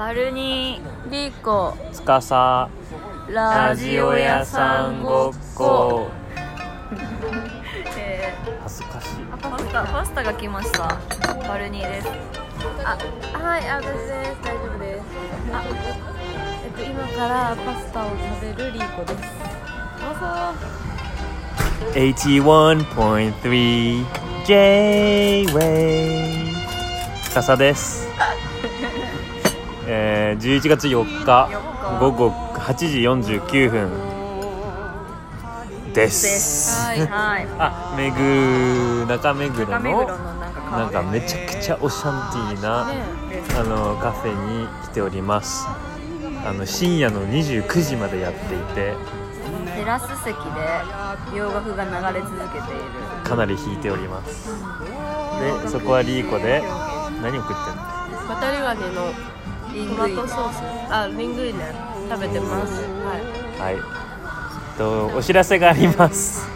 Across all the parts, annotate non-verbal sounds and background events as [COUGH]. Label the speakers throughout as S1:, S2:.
S1: バルニーリコ。
S2: つかさ
S1: ラ
S2: ラジオ屋さんごっこ。
S1: え [LAUGHS]
S2: 恥ずかしい。
S1: ーパスタパスタが来ました。バルニーです。あはいあ私です。大丈夫です。あえっと今からパスタを食べるリコです。どうぞ。
S2: 81.3 J-Way つかさですえー、11月4日
S1: 4日
S2: 午後8時49分で
S1: です。すはいはい。[LAUGHS]
S2: あ目黒中目黒
S1: 中目黒
S2: の
S1: のなんか
S2: めちゃくちゃオシャンティーな、
S1: ね。
S2: あのカフェに来ております。あの深夜の29時までやっていて
S1: テラス席で洋楽が流れ続けている。
S2: かなり弾いております。でそこはリーコで何を食ってんの？
S3: 渡りガニのトマトソース。あリングイネ食べてます。は
S2: はい、えっと、お知らせがあります。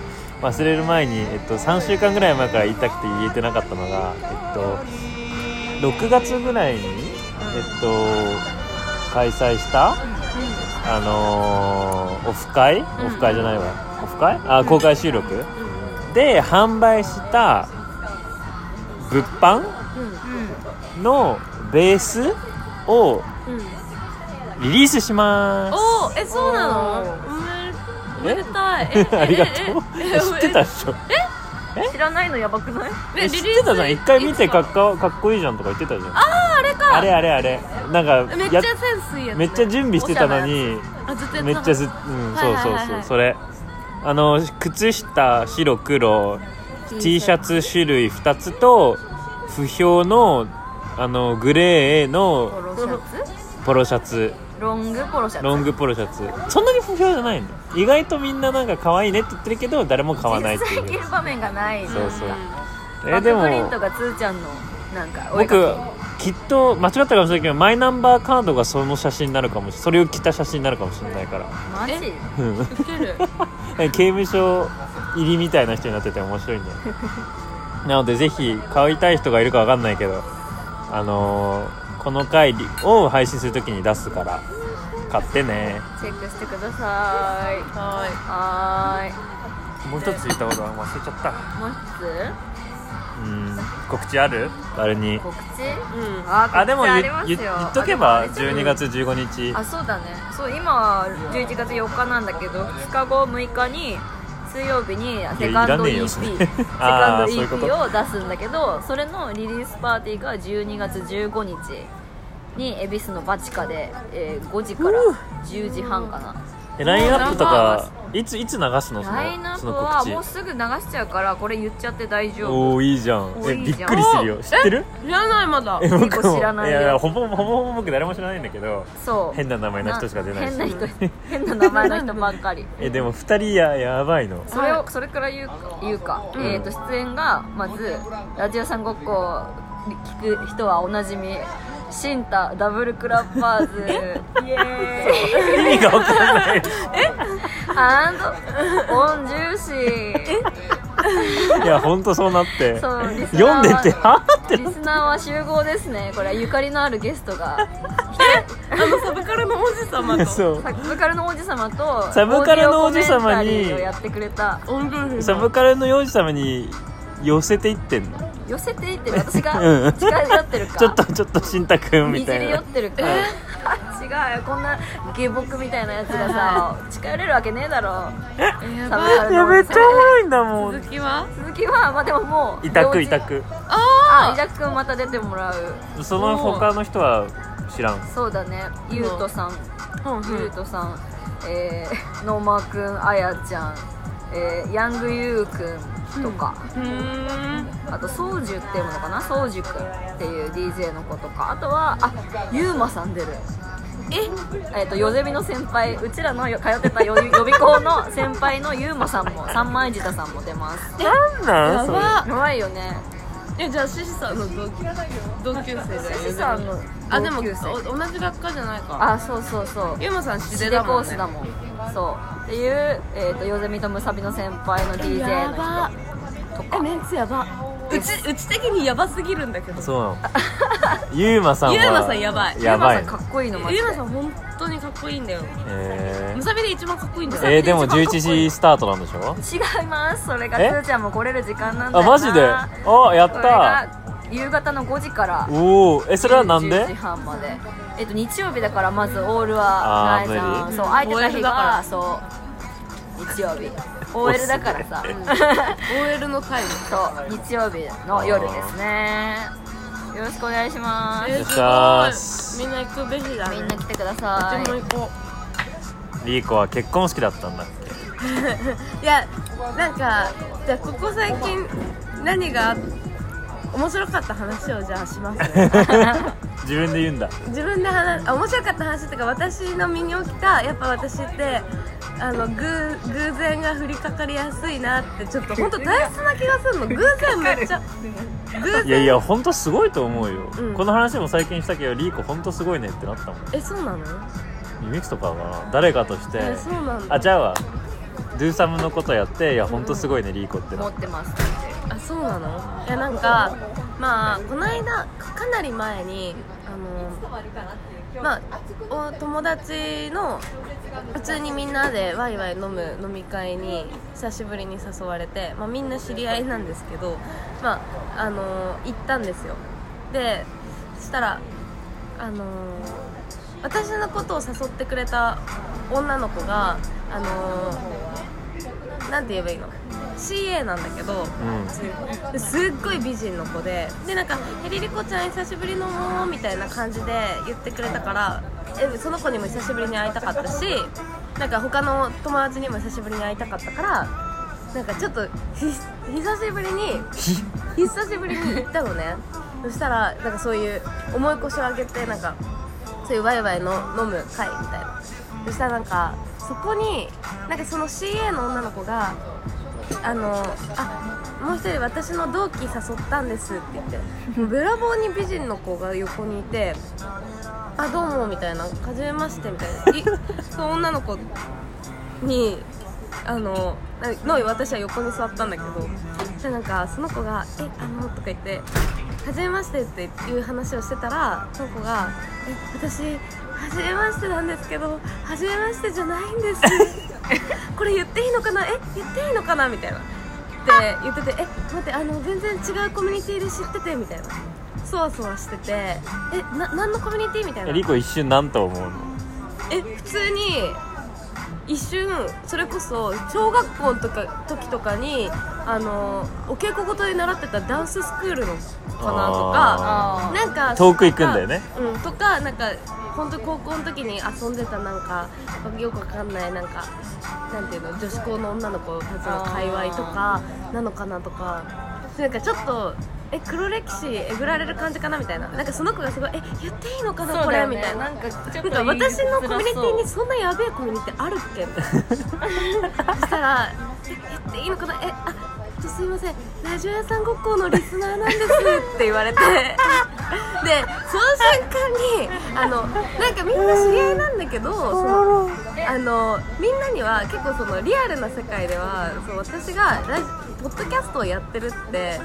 S2: 忘れる前に、えっと、3週間ぐらい前から言いたくて言えてなかったのが、えっと、6月ぐらいに、えっと、開催した、あのーオフ会？オフ会じゃないわ。オフ会？あ公開収録？で販売した物販？のベース？をリリースします。
S3: おーえそうなの？おめでたい。え？
S2: ありがとう。
S3: えええ
S2: 知ってたでしょ
S1: 知らないのやばくない？
S3: え
S2: 知ってたじゃん一回見てかっこかっこいいじゃんとか言ってたじゃん。あああれか。あれあれあれ。なんかや
S3: めっちゃセンスいいやつ。
S2: めっちゃ準備してたのに。めっちゃずうんそうそうそうそれ。あの靴下白黒 T シャツ種類2つと不評のあのグレー
S1: ポ
S2: の
S1: ロシャツ？
S2: ポロシャツ。
S1: ロングポロシャツ。
S2: ロングポロシャツ。そんなに不評じゃないの。意外とみんななんか可愛いねって言ってるけど誰も買わないっていう。
S1: 実際着る場面がない
S2: そうそう。えでも
S1: クプリントがつーちゃんのなんかか
S2: 僕きっと間違ったかもしれないけどマイナンバーカードがその写真になるかもしそれを着た写真になるかもしれないから。
S1: きマジ？
S2: うん。
S3: ウケる。[LAUGHS]
S2: 刑務所入りみたいな人になってて面白いんだよ。なのでぜひ買いたい人がいるかわかんないけどあのーこの回を配信するときに出すから買ってね。
S1: チェックしてください。
S3: は
S1: はーい。
S2: もう一つ言ったことは忘れちゃった。
S1: もう一
S2: うん。告知ある？あれに？
S1: つ告知？
S3: いうん。
S1: あ
S2: あでも言
S1: 告知あります
S2: 言
S1: よ。
S2: 言っとけば
S1: あでもあれ
S2: 12月15日。
S1: あそうだね。そう今は11月4日なんだけど2日後6日に水曜日にセカンド EP セ
S2: あ
S1: カンド EP [LAUGHS] を出すんだけどそれのリリースパーティーが12月15日に恵比寿のバチカで、えー5時から10時半かな
S2: えラインナップとかいついつ流すの？そ
S1: ラインナップ
S2: のその
S1: はもうすぐ流しちゃうからこれ言っちゃって大丈夫。
S2: おおいいじゃん。え
S1: おいいじゃん。
S2: びっくりするよ。知ってる？
S3: 知らないまだ。
S2: え僕も。
S1: 知らないよ。
S2: やいやほぼほぼほぼ僕誰も知らないんだけど
S1: そう。
S2: 変な名前の人しか出ないし。
S1: 変な人。[LAUGHS] 変な名前の人ばっかり。
S2: えでも2人ややばいの。
S1: それをそれから言うか言うか、
S3: うん。
S1: えー、と出演がまずラジオさんごっこを聞く人はおなじみシンタダブルクラッパーズ。イエーイ。
S2: 意味が分かんない。
S1: アンドオンジューシー
S2: いや本当そうなって。
S1: そうリスナーは
S2: 読んでてはーって
S1: リスナーは集合ですね。これはゆかりのあるゲストが。
S3: あのサブカルの王子様と。
S2: そう。
S1: サブカルの王子様と
S2: サブカルの王子様に
S1: オーディオコメンタリーをやってくれた。
S2: サブカルの幼児様に寄せていってんの？
S1: 寄せていってる [LAUGHS] 私が
S2: うん。
S1: 近寄ってるか。
S2: ちょっとちょっとしんたくんみ
S1: にじり寄
S2: たいな
S1: ってるか。[LAUGHS] 違うよ。こんな下僕みたいなやつがさ [LAUGHS] 近寄れるわけねえだろ。
S2: い。やめっちゃおもろいんだもん。
S3: 続きは？
S1: 鈴木はまあでももう
S2: 委託委託。
S1: あ伊沢くんまた出てもらう。
S2: その他の人は知らん。
S1: そうだね。ゆうとさん。
S3: うん。うん。
S1: ゆうとさん。えー、野間くんあやちゃん。えー、ヤングユーくんとか、
S3: うーん。
S1: あとソウジュっていうのかな？ソウジュくんっていう DJ の子とか。あとはあゆうまさん出る。え？えっとよぜみの先輩。うちらのよ通ってたよ [LAUGHS] 予備校の先輩のゆうまさんも三枚舌さんも出ます。
S2: なんそれ？
S3: やば。
S1: やばいよね
S3: えじゃあシシさんの同級同級生で
S1: シシさんの
S3: あでも
S1: 同
S3: じ学科じゃないか。
S1: あそうそうそう。
S3: ゆうまさんシ
S1: シデ
S3: だもんね。
S1: ースだもん。そう。っていう、えー、とよぜみとむさびの先輩の DJ の人とか。
S3: メンツやばうちうち的にヤバすぎるんだけど。
S2: そうなの。ゆうまさんは
S3: ゆうまさんやばい。
S2: やばい。
S1: ゆうまさんかっこいいのマジで。
S3: ゆうまさん本当にかっこいいんだよ。
S2: え
S3: むさびで一番かっこいいんだよ。
S2: ー、えー、でも11時スタートなんでしょ？
S1: 違います。それが
S2: え？
S1: つーちゃんも来れる時間なんだよな。
S2: あマジで？あやっ
S1: それ
S2: た
S1: が夕方の5時から。
S2: おおえそれはなん
S1: 10
S2: で
S1: 時半まで。えっと日曜日だからまずオールはないじゃん。そう空いてた日がそう。日曜日 OL だからさ。[LAUGHS]
S3: OL のタイム
S1: そう。日曜日の夜ですね。よろしくお願いします。
S3: え
S2: お願い
S3: みんな行くべきだね
S1: みんな来てくだ
S3: う
S1: さい。
S3: ちも行こ
S2: リーコは結婚式だったんだっけ？
S3: う [LAUGHS] いやなんかじゃあここ最近何が面白かった話をじゃあします。ね [LAUGHS]
S2: 自分で言うんだ。
S3: 自分で話あ面白かった話っていうか私の身に起きたやっぱ私ってあの偶偶然が降りかかりやすいなってちょっと本当大切な気がするの。偶然めっちゃ偶然。
S2: いやいや本当すごいと思うよ、
S3: うん。
S2: この話も最近したけどリーコ本当すごいねってなったもん。
S3: えそうなの？
S2: ミミクとかが誰かとして
S3: えそうなんだ。
S2: あじゃあわドゥーサムのことやっていや本当すごいねリーコってな
S1: 持ってます
S3: あそうなの？いやなんかまあこの間かなり前にあのまあお友達の普通にみんなでワイワイ飲む飲み会に久しぶりに誘われて、まあ、みんな知り合いなんですけどまああの行ったんですよ。でそしたらあの私のことを誘ってくれた女の子があのーて言えばいいの？CA なんだけど
S2: うん。
S3: ですっごい美人の子ででなんか「えりりこちゃん久しぶりのも」みたいな感じで言ってくれたからえその子にも久しぶりに会いたかったしなんか他の友達にも久しぶりに会いたかったからなんかちょっとひ久しぶりに
S2: ひ？
S3: 久しぶりに行ったのね。そしたらなんかそういう重い腰を上げてなんかそういうワイワイの飲む会みたいな。そしたらなんかそこになんかその CA の女の子があのあもう一人私の同期誘ったんですって言ってブラボーに美人の子が横にいてあどうもみたいなはじめましてみたいな。いその女の子にあのの私は横に座ったんだけどそしたらなんかその子が「えあの」とか言って「初めまして」っていう話をしてたらその子が「え私初めましてなんですけど初めましてじゃないんです。[LAUGHS] これ言っていいのかな？え言っていいのかな?」みたいな。って言ってて「え待ってあの全然違うコミュニティで知ってて」みたいな。そわそわしてて「えな何のコミュニティ?」みたいな。
S2: えリーコ一瞬なんと思うの。
S3: え普通に一瞬それこそ小学校のとか時とかにあのお稽古事で習ってたダンススクールのかなとかなんか
S2: 遠く行くんだよね。
S3: うんとかなんか本当に高校の時に遊んでたなんかよくわかんないなんかなんていうの女子校の女の子たちの界隈とかなのかなとか。なんかちょっとえ黒歴史えぐられる感じかなみたいな。なんかその子がすごいえ言っていいのかな
S1: ね
S3: れみたいな。
S1: なんか
S3: 私のコミュニティに
S1: に
S3: そんなやべえコミュニティあるっけ？みたいなそしたら「え言っていいのかな？えあちょすいません。ラジオ屋さんごっこのリスナーなんです」って言われて。[LAUGHS] でその瞬間にあのなんかみんな知り合いなんだけどそのあのみんなには結構そのリアルな世界ではそう私がラジポッドキャストをやってるって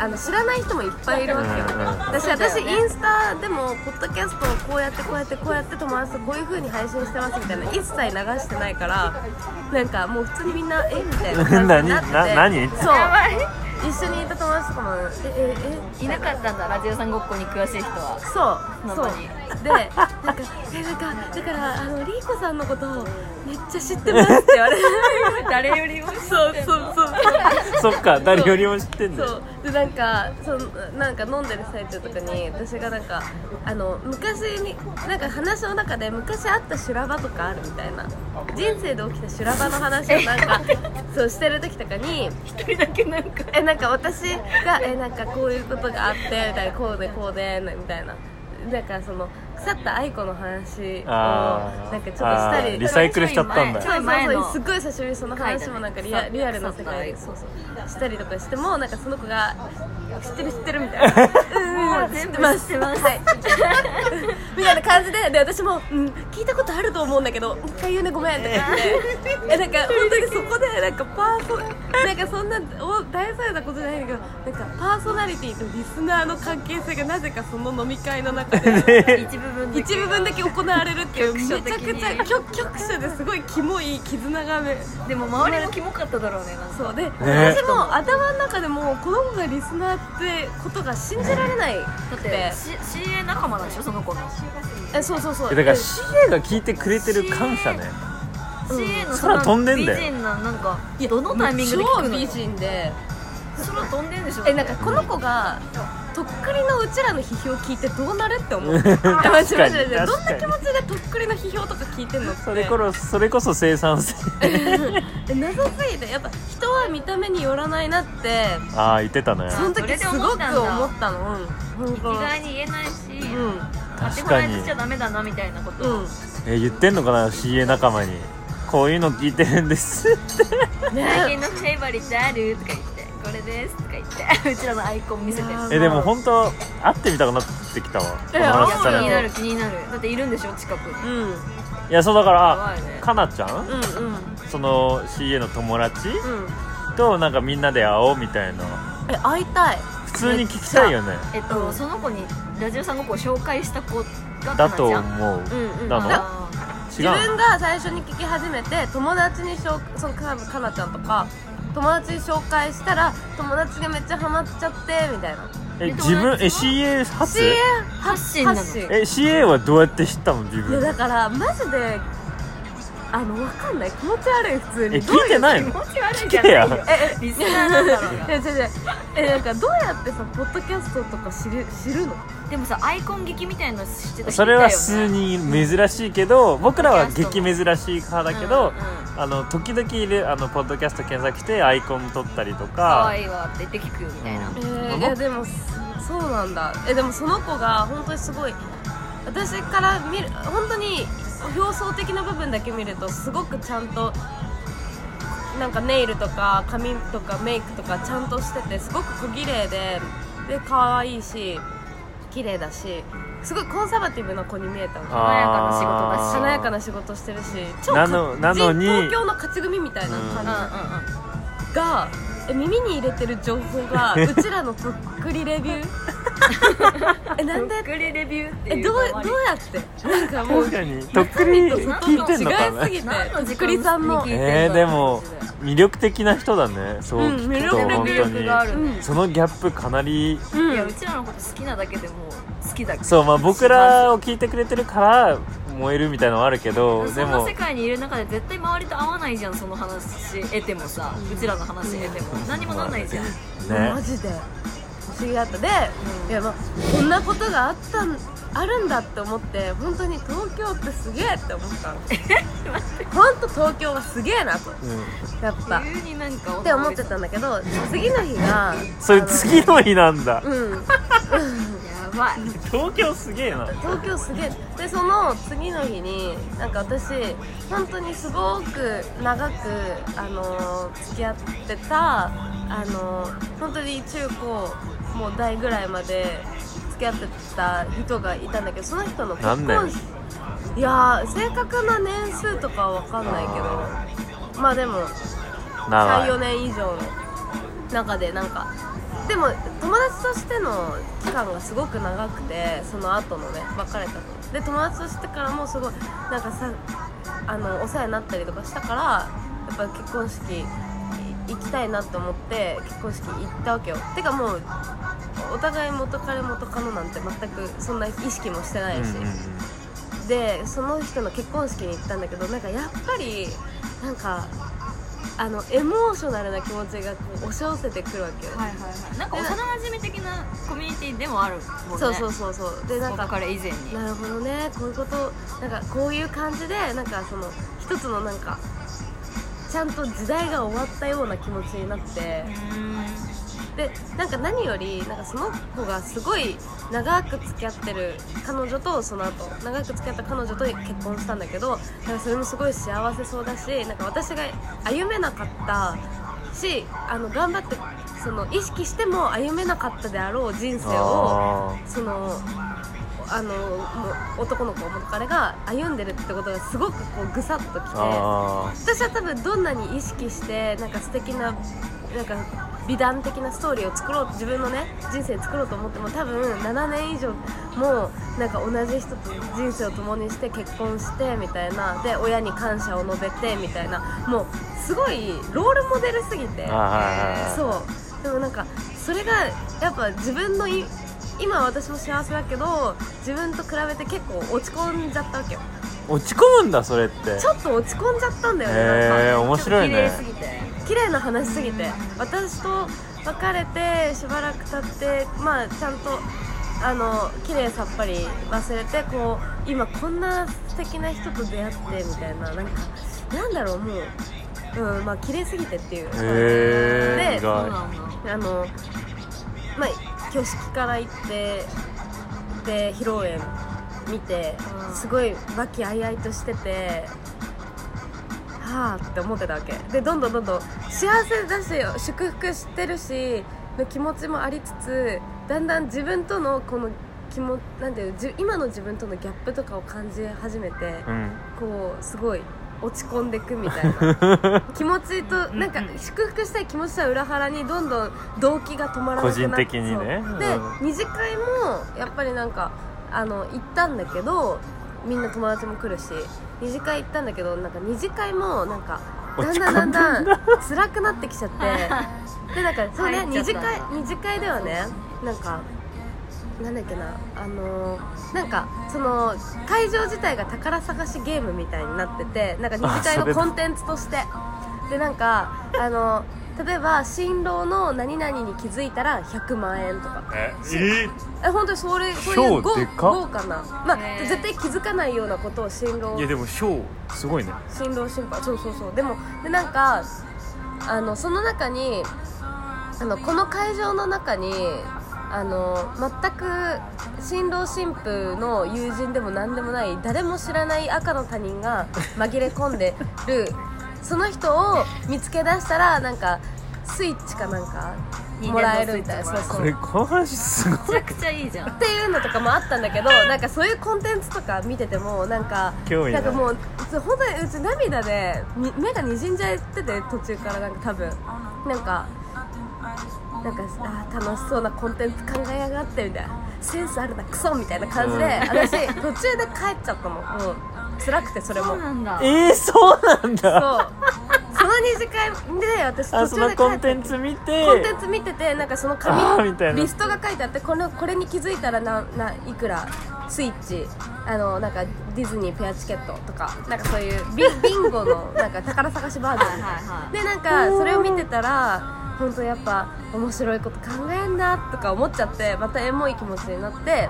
S3: あの知らない人もいっぱいいるわけよ。
S2: うんうん
S3: 私私インスタでもポッドキャストをこうやってこうやってこうやって友達とこういう風に配信してますみたいな一切流してないからなんかもう普通にみんなえ？みたいな感じになってて。[LAUGHS]
S2: 何？
S3: そう一緒にいた友達とかもえええ？
S1: いなかったんだ。ラジオさんごっこに詳しい人は。
S3: そうそう
S1: 本当に。
S3: でなんかえなんかだからあのリーコさんのことをめっちゃ知ってますって言われて。
S1: 誰よりも
S3: そうそうそう。
S2: そっか誰よりも知ってんだよ
S3: そうでなんかそのなんか飲んでる最中とかに私がなんかあの昔になんか話の中で昔あった修羅場とかあるみたいな。人生で起きた修羅場の話をなんかそうしてる時とかに
S1: 一人だけなんか。
S3: えなんか私がえなんかこういうことがあってみたいなこうでこうでみたいな。なんかその腐った愛子の話をなんかちょっとしたり
S2: リサイクルしちゃったんだ。
S3: そうそうそうすっごい久しぶりにその話もなんかリアリアルな世界で。
S1: 腐
S3: そうそう。したりとかしてもなんかその子が知ってる知ってるみたいな。[LAUGHS] うんうん知ってます。
S1: 知ってます
S3: はいみたいな感じでで私も、うん、聞いたことあると思うんだけどもう一回言うねごめんって言ってえなんか本当にそこでなんかパーソなんかそんなお大それたことじゃないんだけどなんかパーソナリティとリスナーの関係性がなぜかその飲み会の中で
S1: 一部分だけ
S3: 一部分だけ行われるっていうめちゃくちゃ局局所ですごいキモい絆がめ。
S1: でも周りもキモかっただろうねなんか。
S3: そう。で、
S2: ね。
S3: 私も頭の中でもこの子がリスナーってことが信じられない。
S1: だって、C、CA 仲間なんでしょその子の。
S3: えそうそうそう。
S2: えだから CA が聞いてくれてる感謝ね。
S1: CA の
S2: 空飛んでんだよ。
S1: 美人ななんか
S3: いや
S1: どのタイミングで聞くの
S3: 超美人で
S1: 空飛んでんでしょ。
S3: えなんかこの子がとっくりのうちらの批評聞いてどうなるって思う。マ [LAUGHS] ジ
S2: 確かに。
S3: マどんな気持ちでとっくりの批評とか聞いてんのって。
S2: それこそそれこそ生産性。[LAUGHS]
S3: え謎すぎて。やっぱ人は見た目によらないなって。
S2: ああ言ってたね。
S3: その時すごく思ったの。うん。本当。
S1: 意外に言えないし、
S3: うん。
S2: 確かに。
S1: はめしちゃダメだなみたいなこと、
S3: うん。
S2: え言ってんのかな CA 仲間に。こういうの聞いてるんです
S1: 最
S3: ね
S1: 近のフェイバリットある？とか言ってこれですとか言って [LAUGHS] うちらのアイコン見せて。
S2: えでも本当会ってみたくなってきたわ。こ
S3: え
S2: の話。したら
S1: 気になる気になる。だっているんでしょ近くに。
S3: うん。
S2: いやそうだからかなちゃん？
S3: うんうん。
S2: その CA の友達？
S3: うん。
S2: となんかみんなで会おうみたいな。
S3: え会いたい。
S2: 普通に聞きたいよね。
S1: えっと、
S3: うん。
S1: その子にラジオさんごっこを紹介した子が
S2: だと思う。
S3: うん。う
S2: の？
S1: あ
S2: 違う
S3: 自分が最初に聞き始めて友達に紹そのかかなちゃんとか友達に紹介したら友達がめっちゃハマっちゃってみたいな。
S2: え自分え CA 初
S3: ？CA
S1: 発信なの？
S3: 発信。
S2: え CA はどうやって知ったの自
S3: いや
S2: 分
S3: だからマジであのわかんない。気持ち悪い普通に。
S2: え聞いてないの？
S1: 気持ち悪いじゃないよ。
S2: 聞け
S3: え
S1: リスナーなんだろうが。
S3: え違う違う。えなんかどうやってさポッドキャストとか知る知るの？
S1: でもさアイコン劇みたいなの知ってた
S2: それは数人珍しいけど僕らは激珍しい派だけど、
S1: うんうん
S2: あの時々いるあのポッドキャスト検索してアイコン撮ったりと
S1: 可
S2: か
S1: 愛いわって言って聞くよみたいな、
S2: うん。
S3: えー、いやでもそそうなんだ。えでもその子が本当にすごい私から見る本当に表層的な部分だけ見るとすごくちゃんとなんかネイルとか髪とかメイクとかちゃんとしててすごく小綺麗でで可愛いし綺麗だしすごいコンサバティブな子に見えたの
S2: あ
S1: 華やかな仕事だし
S3: 華やかな仕事してるし超
S2: なのなのに。
S3: 東京の勝ち組みたいな感じ、
S1: うん。
S3: がえ耳に入れてる情報がうちらのとっくりレビュー？[LAUGHS] えなんで？
S1: とっくりレビューっていう
S3: えどうどうやって？なんかもう
S2: 確かに。とっくり聞いてんのかな？
S3: 違いすぎて
S1: 何の時
S3: とっくりさんの
S1: 聞いてんだろう
S2: えー、でも魅力的な人だね。そう
S3: うん
S2: 聞くと本当
S1: 魅力がある。
S2: に
S3: うん
S2: そのギャップかなり
S3: うん。
S1: いやうちらのこと好きなだけでもう好きだけど。
S2: そうまあ僕らを聞いてくれてるから燃えるみたいなのはあるけどでも
S1: そんな世界にいる中で絶対周りと合わないじゃんその話得てもさうちらの話得ても。何もなんないじゃん。
S2: ね。
S3: マジで不思議だった。で、いやまあこんなことがあったんあるんだって思って本当に東京ってすげえって思ったの。[LAUGHS] 本当東京はすげえなと。
S2: うん。
S3: やっぱ。っ
S1: 急になんか
S3: て思ってたんだけど次の日が
S2: それ次の日なんだ。
S3: うん。[LAUGHS]
S1: やばい。
S2: 東京すげえな。
S3: 東京すげえ。でその次の日になんか私本当にすごく長くあの付き合ってたあの本当に中高もう大ぐらいまで付き合ってた人がいたんだけどその人の結
S2: 何
S3: 婚
S2: 年？
S3: いやー正確な年数とかは分かんないけどまあでも
S2: 長い。
S3: 34年以上の中でなんかでも友達としての期間がすごく長くてその後のね別れたの。で友達としてからもすごいなんかさあのお世話になったりとかしたからやっぱ結婚式い行きたいなと思って結婚式行ったわけよ。てかもうお互い元彼元カノなんて全くそんな意識もしてないし、
S2: うんうんうん。
S3: でその人の結婚式に行ったんだけどなんかやっぱりなんかあのエモーショナルな気持ちがこう押し寄せてくるわけよ、
S1: はいはいはい。なんか幼馴染的なコミュニティでもあるもんね。
S3: そうそうそうそう。でなん
S1: 元
S3: か
S1: 彼以前に。
S3: なるほどね。こういうことなんかこういう感じでなんかその一つのなんかちゃんと時代が終わったような気持ちになって。でなんか何よりなんかその子がすごい長く付き合ってる彼女とその後長く付き合った彼女と結婚したんだけどなんかそれもすごい幸せそうだしなんか私が歩めなかったしあの頑張ってそその意識しても歩めなかったであろう人生を
S2: あ
S3: そのあのもう男の子元彼が歩んでるってことがすごくこうぐさっときて私は多分どんなに意識してなんか素敵ななんか美談的なストーリーを作ろう自分のね人生作ろうと思っても多分7年以上もなんか同じ人と人生を共にして結婚してみたいなで親に感謝を述べてみたいなもうすごいロールモデルすぎて。そう。でもなんかそれがやっぱ自分のい今は私も幸せだけど自分と比べて結構落ち込んじゃったわけよ。
S2: 落ち込むんだそれって。
S3: ちょっと落ち込んじゃったんだよね、
S2: へえ面白いね。
S1: 綺麗すぎて。
S3: 綺麗な話すぎて。私と別れてしばらく経ってまあちゃんとあの綺麗さっぱり忘れてこう今こんな素敵な人と出会ってみたいな。なんかなんだろうもう。うんまあ綺麗すぎてっていう。
S2: へえ
S3: であのまあ挙式から行ってで披露宴見て
S1: うん。
S3: すごい和気あいあいとしててはあって思ってたわけ。でどんどんどんどん幸せだし祝福してるしの気持ちもありつつだんだん自分とのこの気もなんていう今の自分とのギャップとかを感じ始めて
S2: うん。
S3: こうすごい落ち込んでくみたいな。[LAUGHS] 気持ちとなんか祝福したい気持ちとは裏腹にどんどん動機が止まらなくなって
S2: 個人的にね。
S3: そう。で
S2: うん。
S3: 二次会もやっぱりなんかあの行ったんだけどみんな友達も来るし二次会行ったんだけどなんか二次会もなんかだんだんだんだん辛くなってきちゃって。でなんかそうね二次会二次会ではね。なんかなんだっけなあのーなんかその会場自体が宝探しゲームみたいになっててなんか二次会のコンテンツとして。でなんかあの例えば新郎の何々に気づいたら100万円とか。
S2: え
S3: え本当にそれそういう豪豪華な。まあ絶対気づかないようなことを新郎。
S2: いやでも賞すごいね。
S3: 新郎新婦そうそうそう。でもでなんかあのその中にあのこの会場の中にあの全く新郎新婦の友人でも何でもない誰も知らない赤の他人が紛れ込んでる。その人を見つけ出したらなんかスイッチかなんかもらえるみたいな。そうそう
S2: これこの話すごい。
S1: めちゃくちゃいいじゃん。
S3: っていうのとかもあったんだけどなんかそういうコンテンツとか見ててもなんか
S2: 興味な
S3: んかもう本当にうち涙でに目がにじんじゃってて途中からなんか多分。なんかなんかあー楽しそうなコンテンツ考えやがってみたいなセンスあるなクソみたいな感じで、
S2: うん
S3: 私途中で帰っちゃったもん。もう辛くてそれも。
S1: そうなんだ。
S2: えー、そうなん
S3: そう。
S2: だ
S3: その二次会で私
S2: あその
S3: 途中で帰っちゃって
S2: コンテンツ見て。
S3: コンテンツ見ててなんかその
S2: あーみたいな。
S3: 紙リストが書いてあってこのこれに気づいたらなないくらスイッチあのなんかディズニーペアチケットとかなんかそういうビ [LAUGHS] ビンゴのなんか宝探しバージョン。
S1: はい。
S3: でなんかそれを見てたら本当やっぱ面白いこと考えんなとか思っちゃってまたエモい気持ちになって、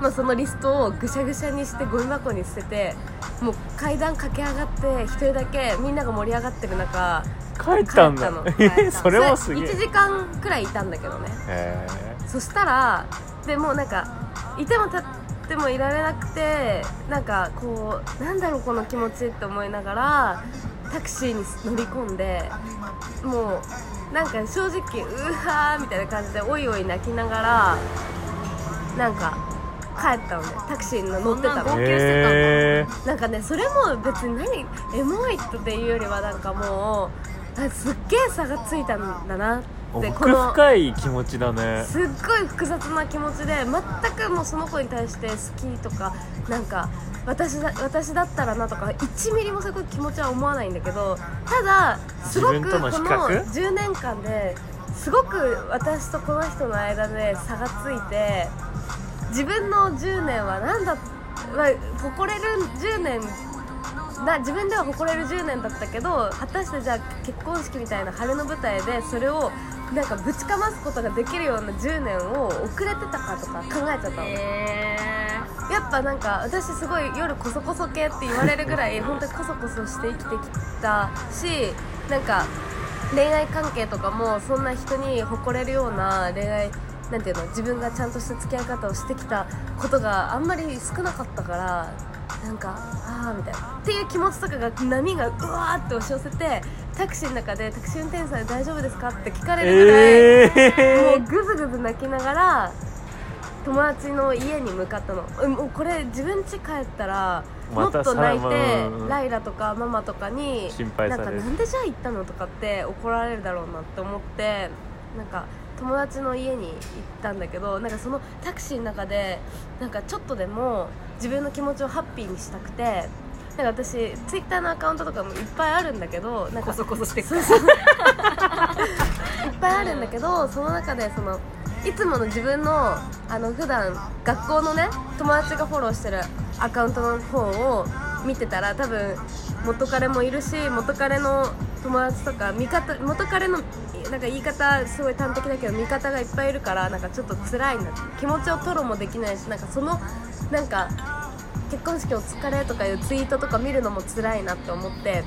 S3: まあ、そのリストをぐしゃぐしゃにしてゴミ箱に捨ててもう階段駆け上がって一人だけみんなが盛り上がってる中
S2: 帰ったんだ。
S3: の。[LAUGHS]
S2: それもすげえ。
S3: 1時間くらいいたんだけどね。
S2: へ
S3: そしたらでもうなんかいても立ってもいられなくてなんかこうなんだろうこの気持ちって思いながらタクシーに乗り込んでもうなんか正直うわーみたいな感じでおいおい泣きながらなんか帰ったのね。タクシーに乗ってたの。
S2: え
S1: 号泣してたんだ。
S2: へ
S3: なんかねそれも別に何エモいっていうよりはなんかもうあすっげえ差がついたんだな。ってこ
S2: 奥
S3: の
S2: 深い気持ちだね。
S3: すっごい複雑な気持ちで全くもうその子に対して好きとかなんか私だ私だったらなとか1ミリもそういう気持ちは思わないんだけどただすごくこの
S2: 比較
S3: ？10年間ですごく私とこの人の間で差がついて自分の10年は何だ、まあ、誇れる10年な自分では誇れる10年だったけど果たしてじゃあ結婚式みたいな晴れの舞台でそれをなんかぶちかますことができるような10年を遅れてたかとか考えちゃったの、
S1: へ
S3: やっぱなんか私すごい夜こそこそ系って言われるぐらい本当にこそこそして生きてきたしなんか恋愛関係とかもそんな人に誇れるような恋愛なんていうの自分がちゃんとした付き合い方をしてきたことがあんまり少なかったからなんかああみたいな。っていう気持ちとかが波がうわーって押し寄せてタクシーの中でタクシー運転手さんで大丈夫ですかって聞かれるぐらい、
S2: え
S3: もうぐずぐず泣きながら友達の家に向かったの。うんもうこれ自分家帰ったらもっと泣い
S2: さ
S3: て
S2: うん
S3: ライラとかママとかに
S2: 心配される。
S3: なんかなんでじゃあ行ったのとかって怒られるだろうなって思ってなんか友達の家に行ったんだけどなんかそのタクシーの中でなんかちょっとでも自分の気持ちをハッピーにしたくてなんか私ツイッターのアカウントとかもいっぱいあるんだけどなんか
S1: こそこそして [LAUGHS]
S3: いっぱいあるんだけどその中でそのいつもの自分のあの普段学校のね友達がフォローしてるアカウントの方を見てたら多分元彼もいるし元彼の友達とか味方元彼のなんか言い方すごい端的だけど味方がいっぱいいるからなんかちょっと辛いな気持ちを吐露もできないしなんかそのなんか結婚式お疲れとかいうツイートとか見るのも辛いなって思って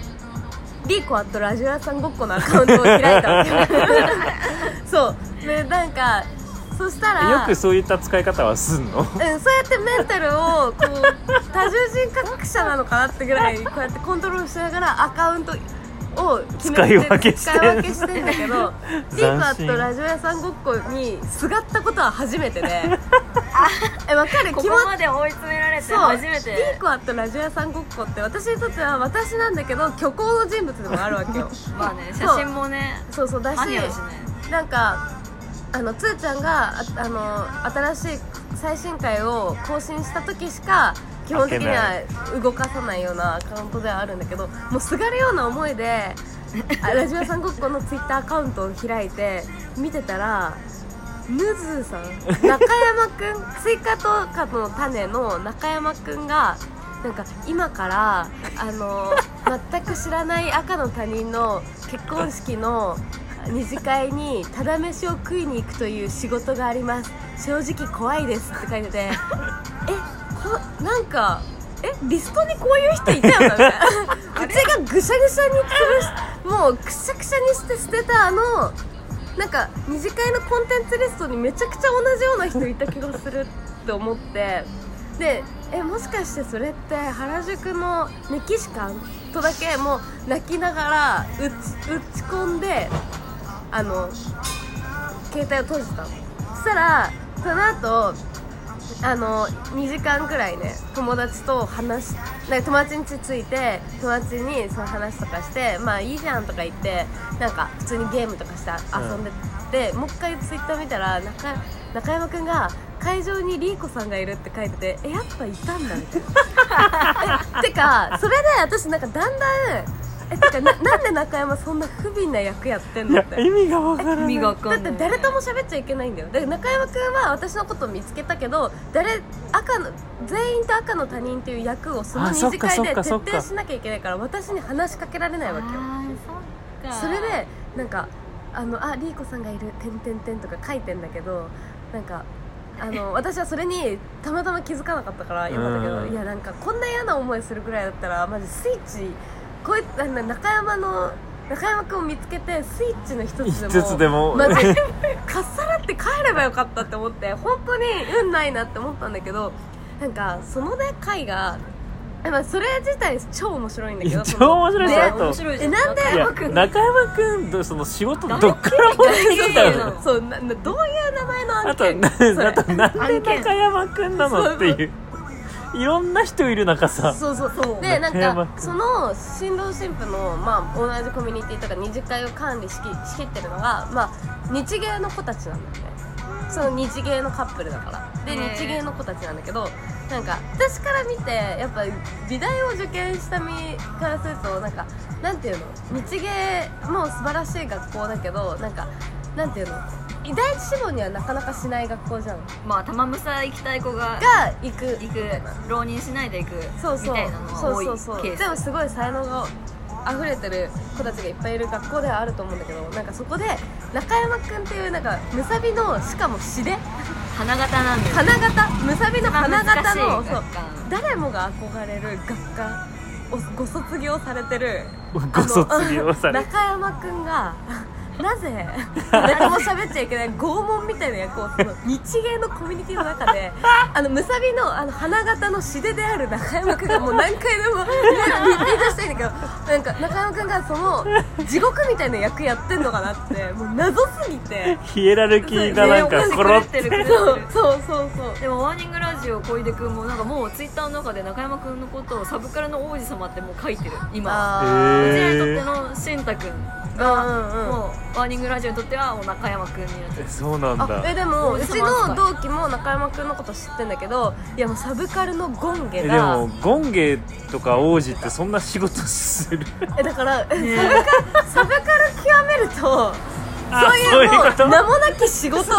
S3: リーコアットラジオ屋さんごっこのアカウントを開いたわけ。[LAUGHS] そう。でなんかそしたら
S2: よくそういった使い方はすんの？
S3: うん、そうやってメンタルをこう多重人格者なのかなってぐらい [LAUGHS] こうやってコントロールしながらアカウントを決めて
S2: 使い分けして
S3: 使い分けしてんだけどリーコア
S2: 斬新
S3: ットラジオ屋さんごっこにすがったことは初めてで。[LAUGHS] えわかる？
S1: ここまで追い詰められて初めて。
S3: リーコアットラジオ屋さんごっこって私にとっては私なんだけど虚構の人物でもあるわけよ。[LAUGHS]
S1: まあね写真もね
S3: そうそうだし
S1: しね。
S3: なんかあのつーちゃんがああの新しい最新回を更新した時しか基本的には動かさないようなアカウントではあるんだけどもうすがるような思いで [LAUGHS] あラジオ屋さんごっこのツイッターアカウントを開いて見てたらムズーさん [LAUGHS] 中山くんスイカとかの種の中山くんがなんか今からあの [LAUGHS] 全く知らない赤の他人の結婚式の二次会にただ飯を食いに行くという仕事があります。正直怖いですって書いててえこなんかえリストにこういう人いたよなみたいな。[LAUGHS] 口がぐしゃぐしゃに潰しもうくしゃくしゃにして捨てたあのなんか二次会のコンテンツリストにめちゃくちゃ同じような人いた気がするって思って。でえもしかしてそれって原宿のメキシカンとだけもう泣きながら打ち打ち込んであの携帯を閉じたの。そしたらその後あの2時間くらいね友達と話しなんか友達に着いて友達にその話とかしてまあいいじゃんとか言ってなんか普通にゲームとかして遊んでて、もう一回ツイッター見たら中中山くんが会場にリーコさんがいるって書いててえやっぱいたんだみたいな。え [LAUGHS] てかそれで私なんかだんだんえてかななんで中山そんな不憫な役やってん
S2: いや
S3: のって。
S2: 意味がわからない。
S1: 意味がわか
S3: だっ
S1: んない。
S3: て誰とも喋っちゃいけないんだよ。で中山君は私のことを見つけたけど誰赤の全員と赤の他人っていう役をその
S2: あ
S3: 二次会で徹
S2: かそっかそっか
S3: 底しなきゃいけないから私に話しかけられないわけよ。
S1: あーそっか。
S3: それでなんかあのあリーコさんがいる「てんてんてん」とか書いてんだけどなんかあの私はそれにたまたま気づかなかったからよかったけど。
S2: うん。
S3: いやなんかこんな嫌な思いするぐらいだったらマジスイッチこういあの中山の中山君を見つけてスイッチの一つでも
S2: 一つでも。
S3: マジかっさらって帰ればよかったって思って [LAUGHS] 本当に運ないなって思ったんだけどなんかそのね回がえまあそれ自体超面白いんだけど
S2: 超面白い
S3: ね
S2: それと
S1: 面白い
S3: えなん。で
S2: いや
S1: 中山君
S2: 中山君とその仕事どっから持ってきたの
S3: そうななどういう名前の
S2: あと
S3: 案件
S2: な
S3: それ。
S2: あとなんで中山君なのっていういろんな人いる中さ。
S3: そうそう
S1: そう。
S3: でなんかその新郎新婦の、まあ、同じコミュニティとか二次会を管理しきしきってるのが、まあ、日芸の子たちなんだよね。その日芸のカップルだから。で日芸の子たちなんだけどなんか私から見てやっぱ美大を受験した身からするとなんかなんていうの？日芸も素晴らしい学校だけどなんかなんていうの？第一志望にはなかなかしない学校じゃん。
S1: まあ玉むさ行きたい子が
S3: が行く。
S1: 行く浪人しないで行く
S3: そうそう。
S1: みたいなの
S3: そ
S1: が多い
S3: うそうそう。でもすごい才能が溢れてる子たちがいっぱいいる学校ではあると思うんだけどなんかそこで中山くんっていうなんかむさびのしかも詩で
S1: 花形なんです
S3: 花形。むさびの花形のそう。誰もが憧れる学科。をご卒業されてる。[LAUGHS]
S2: ご卒業され
S3: あの [LAUGHS] 中山くんがなぜ？誰も喋っちゃいけない拷問みたいな役をその日芸のコミュニティの中で [LAUGHS] あのむさびのあの花形の素手である中山君がもう何回でもリピートしたいんだけどなんか中山君がその地獄みたいな役やってんのかなってもう謎すぎて。
S2: ヒエラルキーがなんかコロって
S1: る
S3: そうそうそうそう
S1: でもワーニングラジオ小出君もなんかもうツイッターの中で中山君のことをサブカルの王子様ってもう書いてる今。
S3: あ
S1: うちらにとっての健太君
S3: んうんうん。
S1: もうワーニングラジオにとってはもう中山君になって
S2: そうなん
S3: あ
S2: だ
S3: えでもうちの同期も中山君のこと知ってんだけどいやもうサブカルのゴンゲ
S2: えで
S3: が
S2: もゴンゲとか王子ってそんな仕事する。
S3: えだから、
S1: ね。
S3: サブカサブカル極めると
S2: あ
S3: そういうも
S2: そう
S3: 名もなき仕事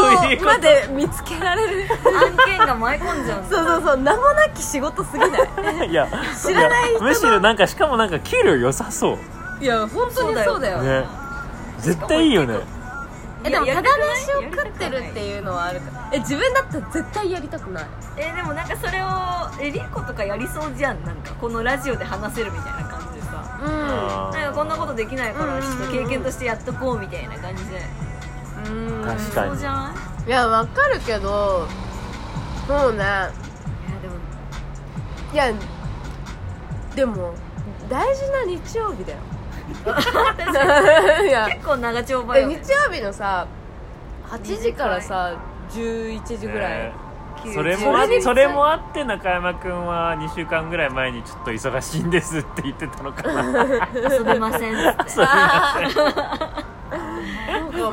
S3: まで見つけられる。
S1: 案件が舞い込んじゃう
S3: そうそうそう名もなき仕事すぎない。[LAUGHS]
S2: いや
S3: 知らない人
S2: むしろなんかしかもなんか給料良さそ
S3: いや本当にそうだよ。
S2: うね。絶対いいよね。
S3: えでもただ飯を食ってるっていうのはあるから。え自分だったら絶対やりたくない？
S1: えでもなんかそれをえリコとかやりそうじゃん。なんかこのラジオで話せるみたいな感じでさ。
S3: う
S2: あ
S1: なんかこんなことできないから
S3: うん。
S1: ちょっと経験としてやっとこうみたいな感じで。
S3: んうん。
S2: 確かに。
S1: そうじゃない
S3: いやわかるけどそうね。
S1: いやでも。
S3: いやでも大事な日曜日だよ [LAUGHS]
S1: 結構長丁場よ
S3: え日曜日のさ8時からさ11時ぐらい、
S2: ね。それもあ
S3: それ
S2: もあって中山君は2週間ぐらい前にちょっと忙しいんですって言ってたのかな。
S1: 遊べませんって。[LAUGHS]
S2: そう
S3: あ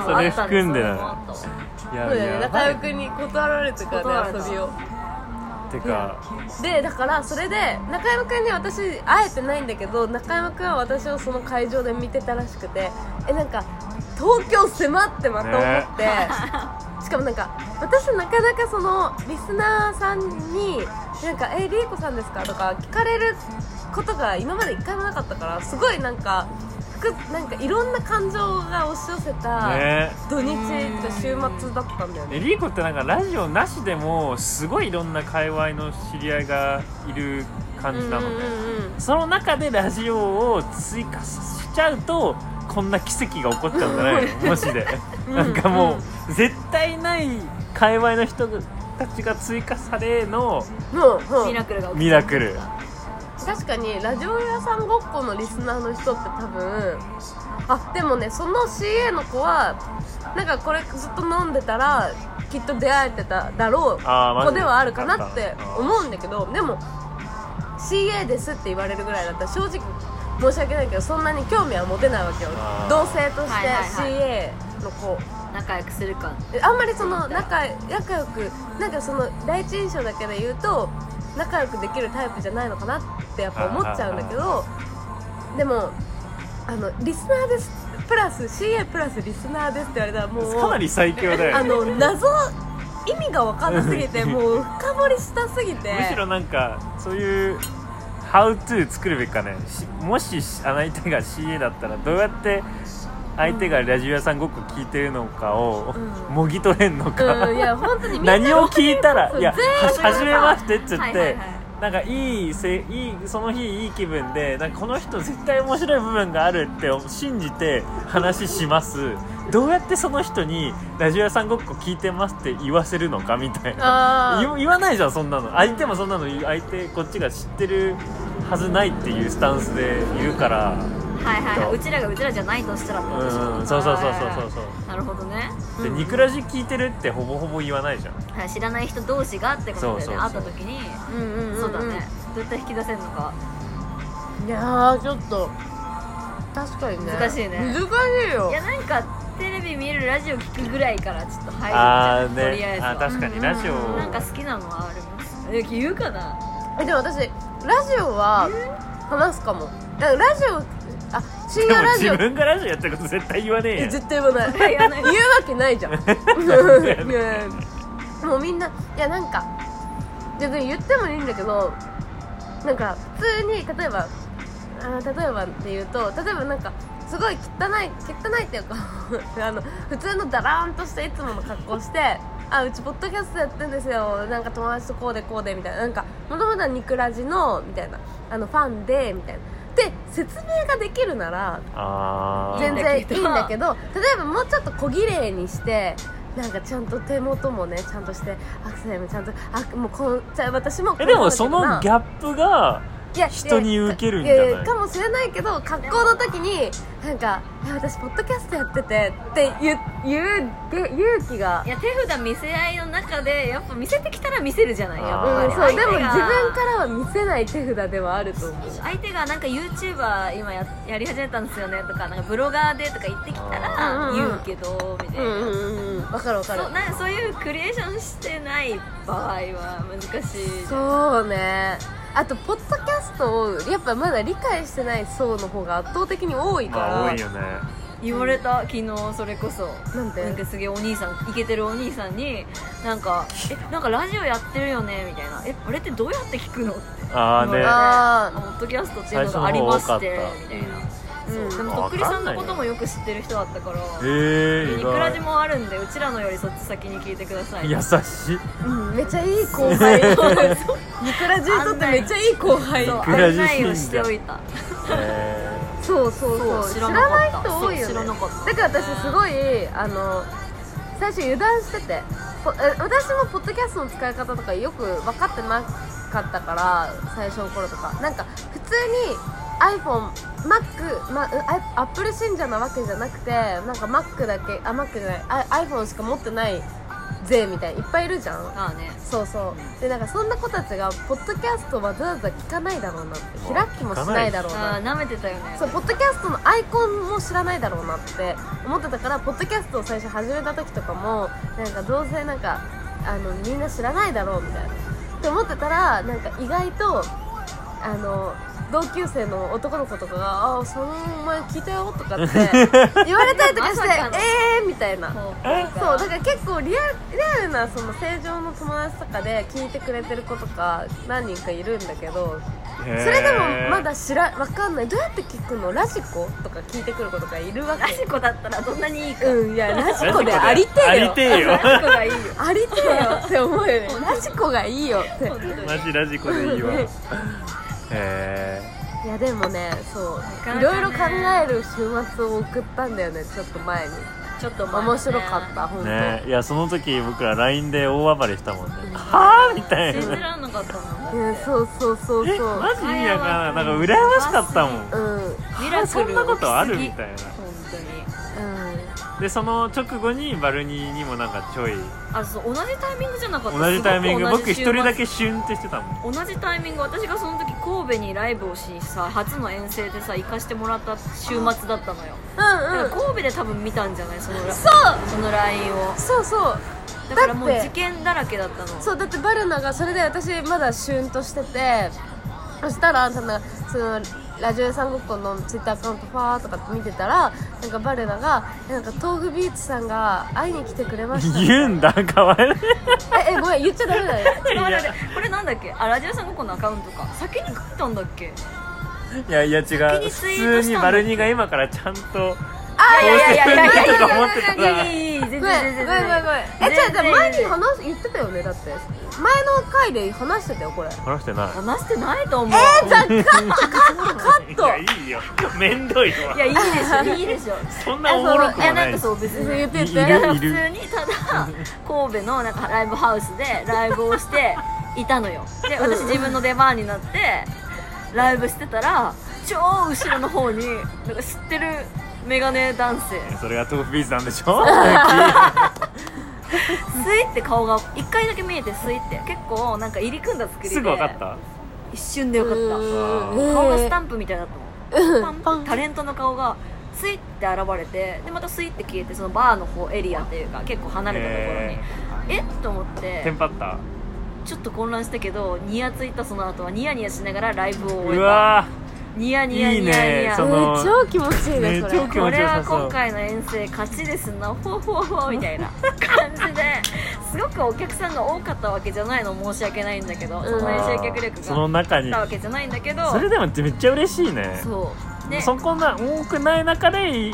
S2: それ含んでな。
S1: あったわ。
S2: い
S3: そう
S2: や。
S3: だよね
S2: や
S3: 中山君に断られてか
S1: ら
S3: ね遊びを
S2: てか
S3: でだからそれで中山君に私会えてないんだけど中山君は私をその会場で見てたらしくてえなんか東京迫ってまた思って、[LAUGHS] しかもなんか私なかなかそのリスナーさんになんか「えリーコさんですか?」とか聞かれることが今まで一回もなかったからすごいなんか複なんかいろんな感情が押し寄せた
S2: ね。
S3: 土日とか週末だったんだよね。
S2: えリーコってなんかラジオなしでもすごいいろんな界隈の知り合いがいる感じなのね、
S3: うんうんうん
S2: その中でラジオを追加しちゃうとこんな奇跡が起こっちゃうんじゃないの？[LAUGHS] もしで。
S3: うん。
S2: なんかもう絶対ない界隈の人たちが追加されの
S1: ミラクルが起き
S2: ミラクル
S3: 確かにラジオ屋さんごっこのリスナーの人って多分あでもねその CA の子はなんかこれずっと飲んでたらきっと出会えてただろう子ではあるかなって思うんだけどでも CA ですって言われるぐらいだったら正直申し訳ないけどそんなに興味は持てないわけよ。
S2: あー。
S3: 同性とし
S1: はいはい
S3: て CA の子。
S1: 仲良くするか。
S3: であんまりその仲仲良くなんかその第一印象だけで言うと仲良くできるタイプじゃないのかなってやっぱ思っちゃうんだけどでもあのリスナーです。プラス CA プラスリスナーですって言われたらもう [LAUGHS]
S2: かなり最強だ
S3: あ
S2: よね。
S3: の謎意味が分かんなすぎて [LAUGHS] もう深掘りしたすぎて。
S2: むしろなんかそういう How to 作るべきかね。しもし相手が CA だったらどうやって相手がラジオ屋さんごっこ聞いてるのかを
S3: うん。
S2: もぎ取れんのか、
S3: うんいや本当に [LAUGHS]
S2: 何を聞いたらいや
S3: 全員
S2: はじめましてっつって、
S1: はいはいはい。
S2: なんかいいせいいその日いい気分でなんかこの人絶対面白い部分があるって信じて話します。どうやってその人にラジオ屋さんごっこ聞いてますって言わせるのかみたいな。言言わないじゃんそんなの。相手もそんなの言う相手こっちが知ってるはずないっていうスタンスでいるから
S1: はいはいはい。うちらがうちらじゃないとしたらってことでしょ
S2: うんそうそうそうそうそうそう。
S1: なるほどね、
S2: でニクラジ聞いてるってほぼほぼ言わないじゃん。
S1: はい、知らない人同士がってことでね
S2: そうそうそう。
S1: 会った時に。
S3: うんうんんん。
S1: そうだね。どうやって引き出せるのか。
S3: いやーちょっと。確かにね。
S1: 難しいね。
S3: 難しいよ。
S1: いやなんかテレビ見るラジオ聞くぐらいからちょっと入るじゃん。とりあえ
S2: ね
S1: ずは。
S2: あ確かに。ラジオ
S3: うん。
S1: なんか好きなのはありますえ言うかな？
S3: えでも私ラジオは話すかも。だからラジオあ深夜ラジオ。
S2: 自分がラジオやってること絶対言わねえ
S3: 絶対言わない。[LAUGHS]
S1: 言わない
S3: 言うわけないじゃん。もうみんないやなんか別に言ってもいいんだけどなんか普通に例えばあー例えばって言うと例えばなんかすごい汚い汚いっていうかあの普通のダラーンとしたいつもの格好してあうちポッドキャストやってんですよなんか友達とこうでこうでみたいななんかもともとはニクラジのみたいなあのファンでみたいなで説明ができるなら全然いいんだけど例えばもうちょっと小綺麗にしてなんかちゃんと手元もねちゃんとしてアクセルもちゃんとあもうこうじゃあ私も
S2: でもそのギャップが
S3: いや
S2: 人に受けるんじゃない？
S3: ややかもしれないけど格好の時になんか「いや私ポッドキャストやってて」って言う言うで勇気が。
S1: いや手札見せ合いの中でやっぱ見せてきたら見せるじゃないやっ
S2: あ
S1: ぱり。
S3: うん、そうでも自分からは見せない手札ではあると思う。
S1: 相手がなんか YouTuber 今ややり始めたんですよねとかなんかブロガーでとか言ってきたら言うけどみたいな、
S3: わかるわかる。
S1: そうなんかそういうクリエーションしてない場合は難しい
S3: そうねあとポッドキャストをやっぱまだ理解してない層の方が圧倒的に多いから、
S2: まあ多いよね。
S1: 言われた昨日それこそ。
S3: なんで？
S1: なんかすげえお兄さんイケてるお兄さんになんか「えなんかラジオやってるよね」みたいな「えあれってどうやって聞くの?」って
S2: ああね
S1: ポッドキャストっていうのがありましてみたいな、
S3: うん
S1: そう。でもとっくりさんのこともよく知ってる人だったから
S2: えー、
S1: ニクラジもあるんでうちらのよりそっち先に聞いてください。
S2: 優しい。
S3: うん、めっちゃいい後輩。ニクラジにとってめっちゃいい後輩。
S1: そう案内をしておいた。
S2: え
S3: そうそうそう
S1: そう。
S3: 知らない人多いよ
S1: そう知らな
S3: ね
S1: かった。
S3: だから私すごいあの最初油断してて。私もポッドキャストの使い方とかよく分かってなかったから最初の頃とか。なんか普通に iPhone、Mac、ま、アップル信者なわけじゃなくてなんか Mac だけあ Mac じゃないあ iPhone しか持ってない税みたいいっぱいいるじゃん。
S1: ああね。
S3: そうそう。でなんかそんな子たちがポッドキャストわざわざ聞かないだろうなって。開きもしないだろうな
S1: ああ舐めてたよね。
S3: そうポッドキャストのアイコンも知らないだろうなって思ってたからポッドキャストを最初始めた時とかもなんかどうせなんかあのみんな知らないだろうみたいな。って思ってたらなんか意外とあの同級生の男の子とかが「あそのお前聞いたよ」とかって [LAUGHS] 言われたりとかして
S1: まさかの「
S3: えー」みたいな。
S1: そう
S3: だから結構リアルリアルなその正常の友達とかで聞いてくれてる子とか何人かいるんだけど
S2: ー、
S3: それでもまだ知らわかんない。どうやって聞くの？ラジコとか聞いてくる子とかいるわ
S1: ラジ
S3: け
S1: コだったらどんなにいいか。
S3: うんいやラジコでありて
S2: あ
S3: えよ
S2: りてえよ。
S1: ラジコがいいよ。
S3: ありてえよって思うよね。[LAUGHS] ラジコがいいよって。
S2: マジラジコでいいわ [LAUGHS] へ
S3: いやでもねそういろいろ考える週末を送ったんだよねちょっと前に。
S1: ちょっと前ね。
S3: 面白かった
S2: え
S3: 本当、
S2: ねいやその時僕ら LINE で大暴れしたもんね。はあみたい
S1: 信じ
S2: な
S1: らんなかったもん
S3: いやそうそうそう
S2: え
S3: そう。
S2: マジ？意味わからないなんか羨ましかったもん。
S3: うん。
S1: ミラクル
S2: そんなことあるみたいなでその直後にバルニーにもなんかちょい
S1: あそう同じタイミングじゃなかった。
S2: 同じタイミング。僕一人だけシュンってしてたもん。
S1: 同じタイミング私がその時神戸にライブをしさ初の遠征でさ行かしてもらった週末だったのよ。だから
S3: うん。うん
S1: 神戸で多分見たんじゃない？その
S3: そう。
S1: その LINE を。
S3: そうそう。
S1: だからもう
S3: だって。
S1: 事件だらけだったの。
S3: そうだってバルナがそれで私まだシュンとしてて。そしたらそのそのラジオ屋さんごっこのツイッターアカウントファーとかって見てたらなんかバルナがえなんか東具ビーチさんが会いに来てくれました。
S2: 言うんだかわいい。[LAUGHS]
S3: ええごめん言っちゃダメだよ。[LAUGHS]
S1: ちょっと待ってこれなんだっけ？あラジオさんごっこのアカウントか。先に書いたんだっけ？
S2: いやいや違う。普通にバルニーが今からちゃんと
S1: いやいやいやいやいやいやいや。いやいやいや全然
S3: ごめん
S1: 全然
S3: ごめんごめん。えじゃあじゃあ前に話す言ってたよねだって。前の回で話してた？よこれ
S2: 話してない。
S1: 話してないと思う。
S3: えじゃあカットカット。カット
S2: いやいいよ。めんどいわ。
S1: いやいいでしょ。いいでしょ。
S2: そんなおもろく
S1: い。やなんかそう別に
S3: 言って
S2: い
S3: て
S1: 普通にただ神戸のなんかライブハウスでライブをしていたのよ。で私自分の出番になってライブしてたら超後ろの方になんか知ってるメガネ男性。
S2: それがトークビーズなんでしょ？[LAUGHS]
S1: スイって顔が一回だけ見えてスイって。結構なんか入り組んだ作りで。す
S2: ぐ分かった？
S1: 一瞬でよかった。
S3: うん。
S1: 顔がスタンプみたいだったもん。パン
S3: パン。
S1: タレントの顔がスイって現れてでまたスイって消えてそのバーの方エリアっていうか結構離れたところに。えっと思って。
S2: テンパった？
S1: ちょっと混乱したけどニヤついたその後はニヤニヤしながらライブを終えたニヤニヤニヤニ
S2: いいね
S3: 超気持ちいいねそれ。
S2: ね超気持ち
S1: これは今回の遠征勝ちですな。ほうほうほうみたいな。感じで。すごくお客さんが多かったわけじゃないの申し訳ないんだけど、
S3: ん。
S1: そんなに集客力
S2: その
S1: が
S2: 中に。
S1: あったわけじゃないんだけど。
S2: それでもめっちゃ嬉しいね。
S1: そう。で
S2: そこな多くない中でいいいい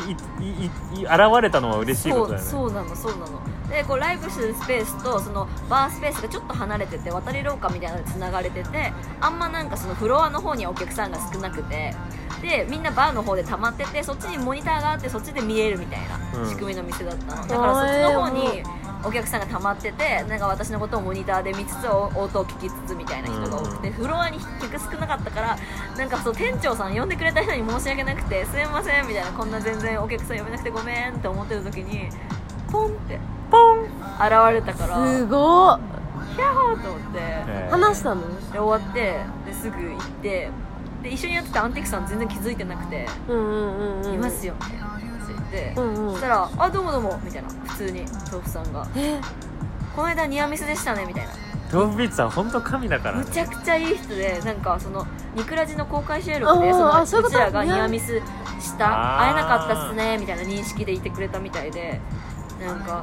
S2: い現れたのは嬉しいことだよね。
S1: そうそうなのそうなのでこうライブするスペースとそのバースペースがちょっと離れてて渡り廊下みたいなのでつながれててあんまなんかそのフロアの方にはお客さんが少なくてでみんなバーの方で溜まっててそっちにモニターがあってそっちで見えるみたいな
S2: うん。
S1: 仕組みの店だったの、だからそっちの方にお客さんが溜まっててなんか私のことをモニターで見つつお音を聞きつつみたいな人が多くて、フロアに客少なかったからなんかそう店長さん呼んでくれた人に申し訳なくてすいませんみたいなこんな全然お客さん呼べなくてごめんって思ってる時にポンって。
S2: ポン
S1: 現れたから。
S3: すごっ。
S1: ヒャホーと思って。
S2: えー
S3: 話したの？
S1: で終わってですぐ行って。で一緒にやってたアンティックさん全然気づいてなくて。
S3: うんうんうんうん。
S1: いますよみたいな話言って、
S3: うんうん。
S1: そしたら「あどうもどうも」みたいな。普通に豆腐さんが。
S3: え「
S1: この間ニアミスでしたね」みたいな。
S2: 豆腐ビーツさん本当神だからね。
S1: むちゃくちゃいい人でなんかそのニクラジの公開収録でその
S3: う
S1: ちらがニアミスした会えなかったっすねみたいな認識でいてくれたみたいでなんか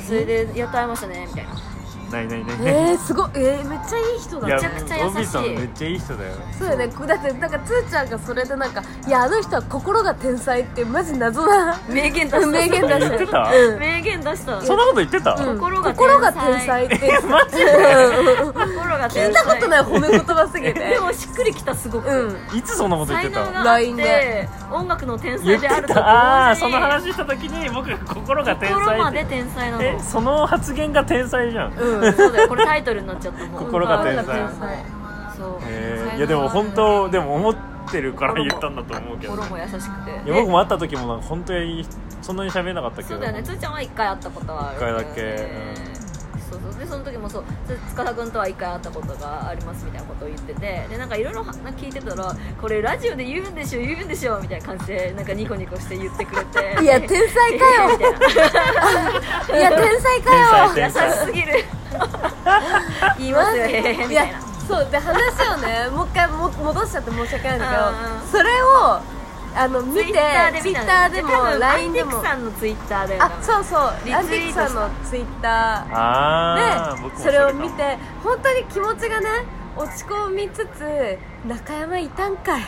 S1: それでやっと会えましたねみたいな。
S2: ないないない。
S3: えー、すごい。えー、めっちゃいい人だ。
S1: めちゃくちゃ優しい。
S2: 豆腐ビさんめっちゃいい人だよ。
S3: そうよねだってなんかつーちゃんがそれでなんかいやあの人は心が天才ってマジ謎な
S1: 名言出した。
S3: 名言出した。
S2: 言ってた？
S3: うん。
S1: 名言出した。
S2: そんなこと言ってた、
S3: うん。
S1: 心が
S3: 心が
S1: 天才
S3: って。
S2: マジで？
S1: 心が
S3: 聞
S1: 天才。
S3: いたことない褒め言葉すぎて。
S1: でもしっくりきたすごく、
S3: うん。
S2: いつそんなこと言ってた？
S1: 才能があっ
S3: LINE
S1: て
S3: で
S1: 音楽の天才であると
S2: た？ああー
S1: 同時に
S2: その話した時に僕が心が天
S1: 心まで天才なの。
S2: えその発言が天才じゃん。
S3: うん
S1: そうだよ。これタイトルになっちゃったもん。
S2: 心が天才
S1: そう
S2: えー。いやでも本当でも思ってるから言ったんだと思うけど。
S1: 心も優しくて
S2: いや僕も会った時もなんか本当にそんなに喋れなかったけど。
S1: そうだよね。つーちゃんは一回会ったことはある
S2: 一回だけ
S1: そうそう。でその時もそう。つ塚田君とは一回会ったことがありますみたいなことを言ってて。でなんかいろいろ聞いてたらこれラジオで言うんでしょ言うんでしょみたいな感じでなんかニコニコして言ってくれて。[LAUGHS]
S3: いや天才かよ。
S1: みたいない
S3: や天才かよ。
S2: 天才
S1: 優しすぎる。言いますよへへへみ
S3: いや
S1: たいな
S3: そう。で話をねもう一回も戻しちゃって申し訳ないんだけど
S1: うん。
S3: それをあの見て
S1: ツイッターで
S3: も
S1: 多分
S3: LINE でも。
S1: アンティックさんのツイッターだよ。
S3: あそうそう。アンティックさんのツイッターでそれを見て本当に気持ちがね落ち込みつつ中山いたんかい。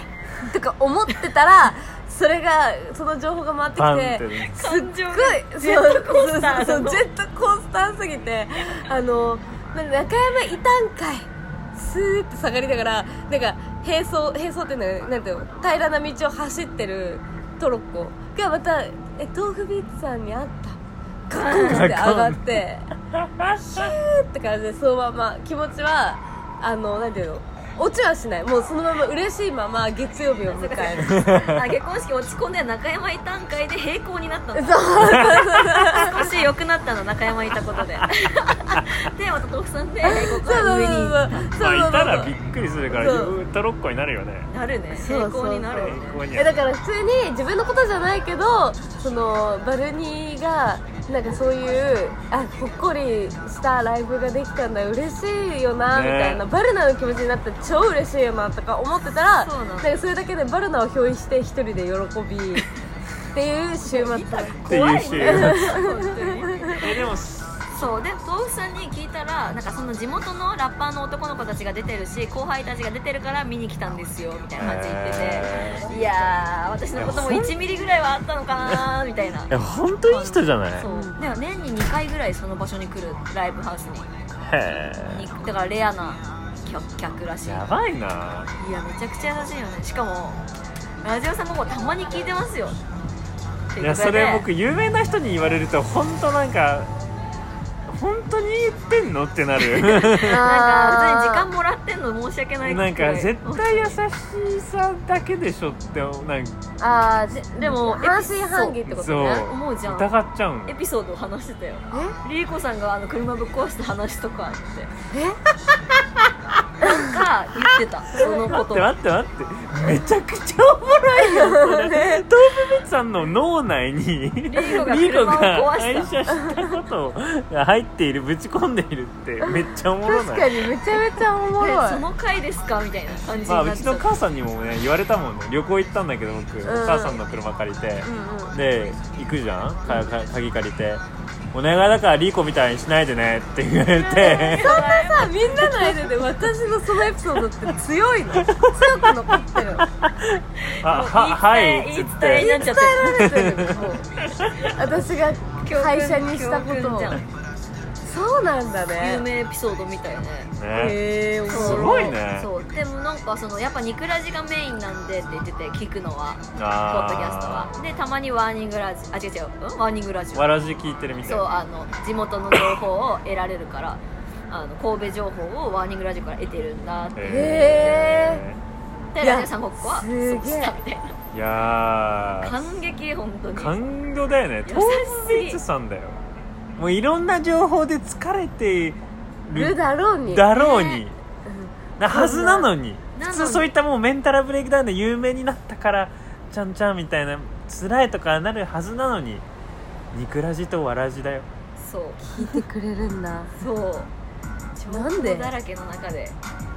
S3: とか思ってたら [LAUGHS] それがその情報が回ってき
S2: って
S3: すっごい
S1: ジェットコースター
S3: すぎてあの中山いたんかいスーって下がりながらなんか並走並走っていうのはなんていうの平らな道を走ってるトロッコ。がまた「え豆腐ビーツさんに会った」ガコンって上がって [LAUGHS] ヒューって感じでそのまま。気持ちはあのなんていうの落ちはしない。もうそのまま嬉しいまま月曜日を迎える。[LAUGHS]
S1: あ結婚式落ち込んで中山いたんかいで平行になったの [LAUGHS]
S3: そう。
S1: 少し良くなったの中山いたことで。でまた豆腐さんで平行
S3: そうそう
S1: から上に。
S3: そうそう
S2: まあいたらびっくりするから
S3: そう。
S2: トロッコになるよね。
S1: なるね。
S3: そうそうそう
S1: 平行になるよね。
S2: 平行に
S3: えだから普通に自分のことじゃないけどそのバルニーがなんかそういうあほっこりしたライブができたんだ嬉しいよなみ
S2: ね
S3: たいな、バルナの気持ちになって超嬉しいよなとか思ってたら
S1: そうな
S3: んかそれだけでバルナを表意して一人で喜びっていう週末。
S2: っていうし [LAUGHS]
S1: 本当に。
S2: えでも
S1: そうで豆腐さんに聞いたらなんかその地元のラッパーの男の子たちが出てるし後輩たちが出てるから見に来たんですよみたいな感じで言って
S2: へ
S1: ていやー私のことも1ミリぐらいはあったのかなみたいな。い
S2: や本当いい人じゃない？
S1: そう。でも年に2回ぐらいその場所に来るライブハウスに
S2: へ
S1: にだからレアな客客らしい。
S2: えやばいな。い
S1: やめちゃくちゃ優しいよね。しかもラジオさんもこうたまに聞いてますよ。
S2: いやそれ僕有名な人に言われると本当なんか本当に言ってんの？ってなる。[LAUGHS]
S1: なんか普通に時間もらってんの申し訳ない
S2: なんか絶対優しさだけでしょってなんか。
S3: あーで
S1: でも
S3: 半信半疑ってこと
S2: そう。
S3: ね
S1: 思うじゃん。
S2: 疑っちゃうの。
S1: エピソードを話してたよ。リーコさんがあの車ぶっ壊した話とかあって。なんか言ってた。[LAUGHS] そのこと。
S2: 待って待って。待ってめちゃくちゃおもろいよそれ。豆腐ビッツさんの脳内にリ
S1: ーゴがした。
S2: 車したことが入っているぶち込んでいるってめっちゃおもろない。
S3: 確かにめちゃめちゃおもろい。
S1: でその回ですか？みたいな感じに
S2: まあうちの母さんにもね言われたもんね。旅行行ったんだけど僕、
S3: うん。
S2: お母さんの車借りて、
S3: うんうん。
S2: で行くじゃん？かか鍵借りてお願いだからリーコみたいにしないでねって言われて。
S3: そんなさみんなの間で私のそのエピソードって強いの？強く残ってる
S2: あははいっつっ
S1: 言い伝えに
S2: て
S1: なっちゃってる。
S3: 伝えられてる。もう。私が会社にしたことをそうなんだね。
S1: 有名エピソードみたいね。
S2: ね。
S3: へえ面白い
S2: すごい。ね
S1: そう。でもなんかそのやっぱニクラジがメインなんでって言ってて聞くのはポッドキャスト
S2: あ
S1: は。でたまにワーニングラジあ違う違う、うんワーニングラジ
S2: ーわらじ聞いてるみたい
S1: そうあの地元の情報を得られるからあの神戸情報をワーニングラジオから得てるんだって。
S3: へいや
S1: でラジオさんごっこは
S3: すげえ。
S1: そうしたみたいな
S2: ーいやー。
S1: 感激本当に。
S2: 感動だよね。
S1: 優し
S2: 東
S1: すぎ
S2: 光さんだよもういろんな情報で疲れて
S3: る
S2: る
S3: だろうに。
S2: だろうに。
S3: うん
S2: なはずなのに。
S1: なのに
S2: 普通そういったもうメンタルブレイクダウンで有名になったからちゃんちゃんみたいな辛いとかなるはずなのに。ニクラジとわらじだよ。
S1: そう。
S3: 聞いてくれるんだ。
S1: そう。
S3: なんで？
S1: 情報だらけの中で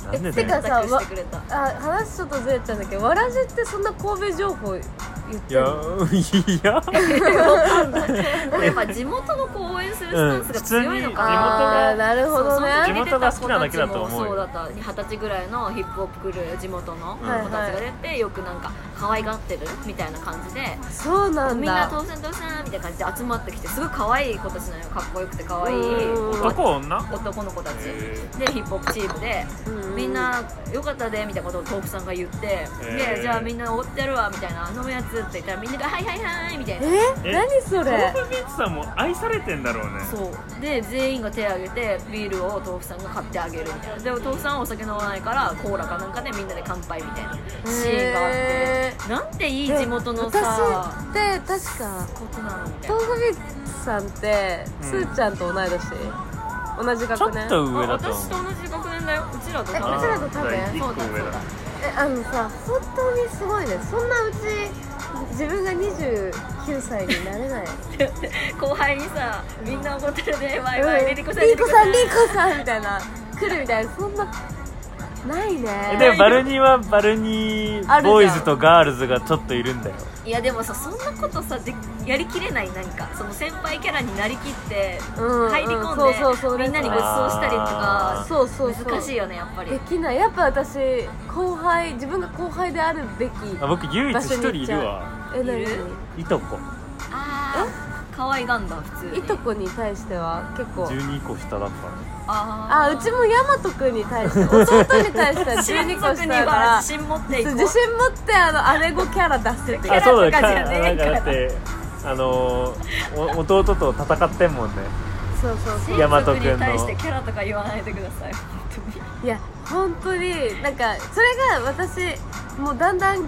S2: なんで
S3: てか
S2: だよ
S3: さ
S1: 選択してくれた。
S3: あ話ちょっとずれちゃうんだけどわらじってそんな神戸情報言って
S2: いや
S3: る
S2: いや。
S1: でも [LAUGHS] やっぱ地元の子を応援するスタンスが強いのか
S2: うん
S1: な、
S3: あーなるほどね。
S2: 地元が好きなだけだと思うよ。
S1: そうだった。二十歳ぐらいのヒップホップクルー地元の子
S2: はい。
S1: たちが出て、よくなんか可愛がってるみたいな感じで
S3: そうなん
S1: みんな
S3: だ
S1: 当選当選みたいな感じで集まってきてすごい可愛い子たちなのよ。かっこよくて可愛い
S3: うん。
S2: 男女
S1: 男の子たち。
S2: へ
S1: でヒップホップチームで
S3: うん
S1: みんなよかったでみたいなことを豆腐さんが言ってでじゃあみんなおごってやるわみたいな飲むやつって言ったらみんながはいはいはいみたいな。
S3: え？
S2: え？
S3: 何それ？
S2: 豆腐ビーツさんも愛されてんだろうね。
S1: そう。で全員が手を挙げてビールを豆腐さんが買ってあげるみたいな。で豆腐さんはお酒飲まないからコーラかなんかでみんなで乾杯みたいなシーンがあって。
S3: へ
S1: なんていい地元のさ
S3: 私って確か
S1: ことなのみたいな。
S3: 豆腐ビーツさんって
S2: うん
S3: すーちゃんと同い年？同じ
S2: ちょ
S3: 学年
S2: っと上
S1: あ
S2: だと思う。
S1: 私と同じ学年だよ。うちらと
S3: え
S1: 多分。
S3: うちらと多分。
S2: 一個上だ。
S3: えあのさ本当にすごいね。そんなうち自分が29歳になれない。[LAUGHS]
S1: 後輩にさみんな怒ってるね。ワイワイ
S3: うん。
S1: リリコさん
S3: リーコさん。リーコさんみたいな。来るみたいな。そんなない
S2: え
S3: ね。
S2: でもバルニーはバルニーボーイズとガールズがちょっといるんだよ。
S1: いやでもさそんなことさでやりきれない？なんかその先輩キャラになりきって
S3: うん
S1: 入り込んで、
S3: うんそうそうそう
S1: みんなにご馳走したりとか
S3: そうそうそう。
S1: 難しいよねやっぱり。
S3: できない。やっぱ私後輩自分が後輩であるべき
S2: あ僕唯一一人いるわ。
S3: え何
S1: いる？
S2: いとこ。
S1: ああ可愛がんだ普通に。
S3: いとこに対しては結構。
S2: 12個下だった
S1: あ
S3: あうちもヤマト君に対して弟に対しては12個下だから
S1: 自信持って
S3: 自信持ってあの姉子キャラ出せて
S1: キャラとかじゃねえ
S2: か
S1: から
S2: だってあのーお弟と戦ってんもんね。
S3: そうそうそう。
S2: ヤマト君
S1: に対してキャラとか言わないでください
S3: いや本当になんかそれが私もうだんだん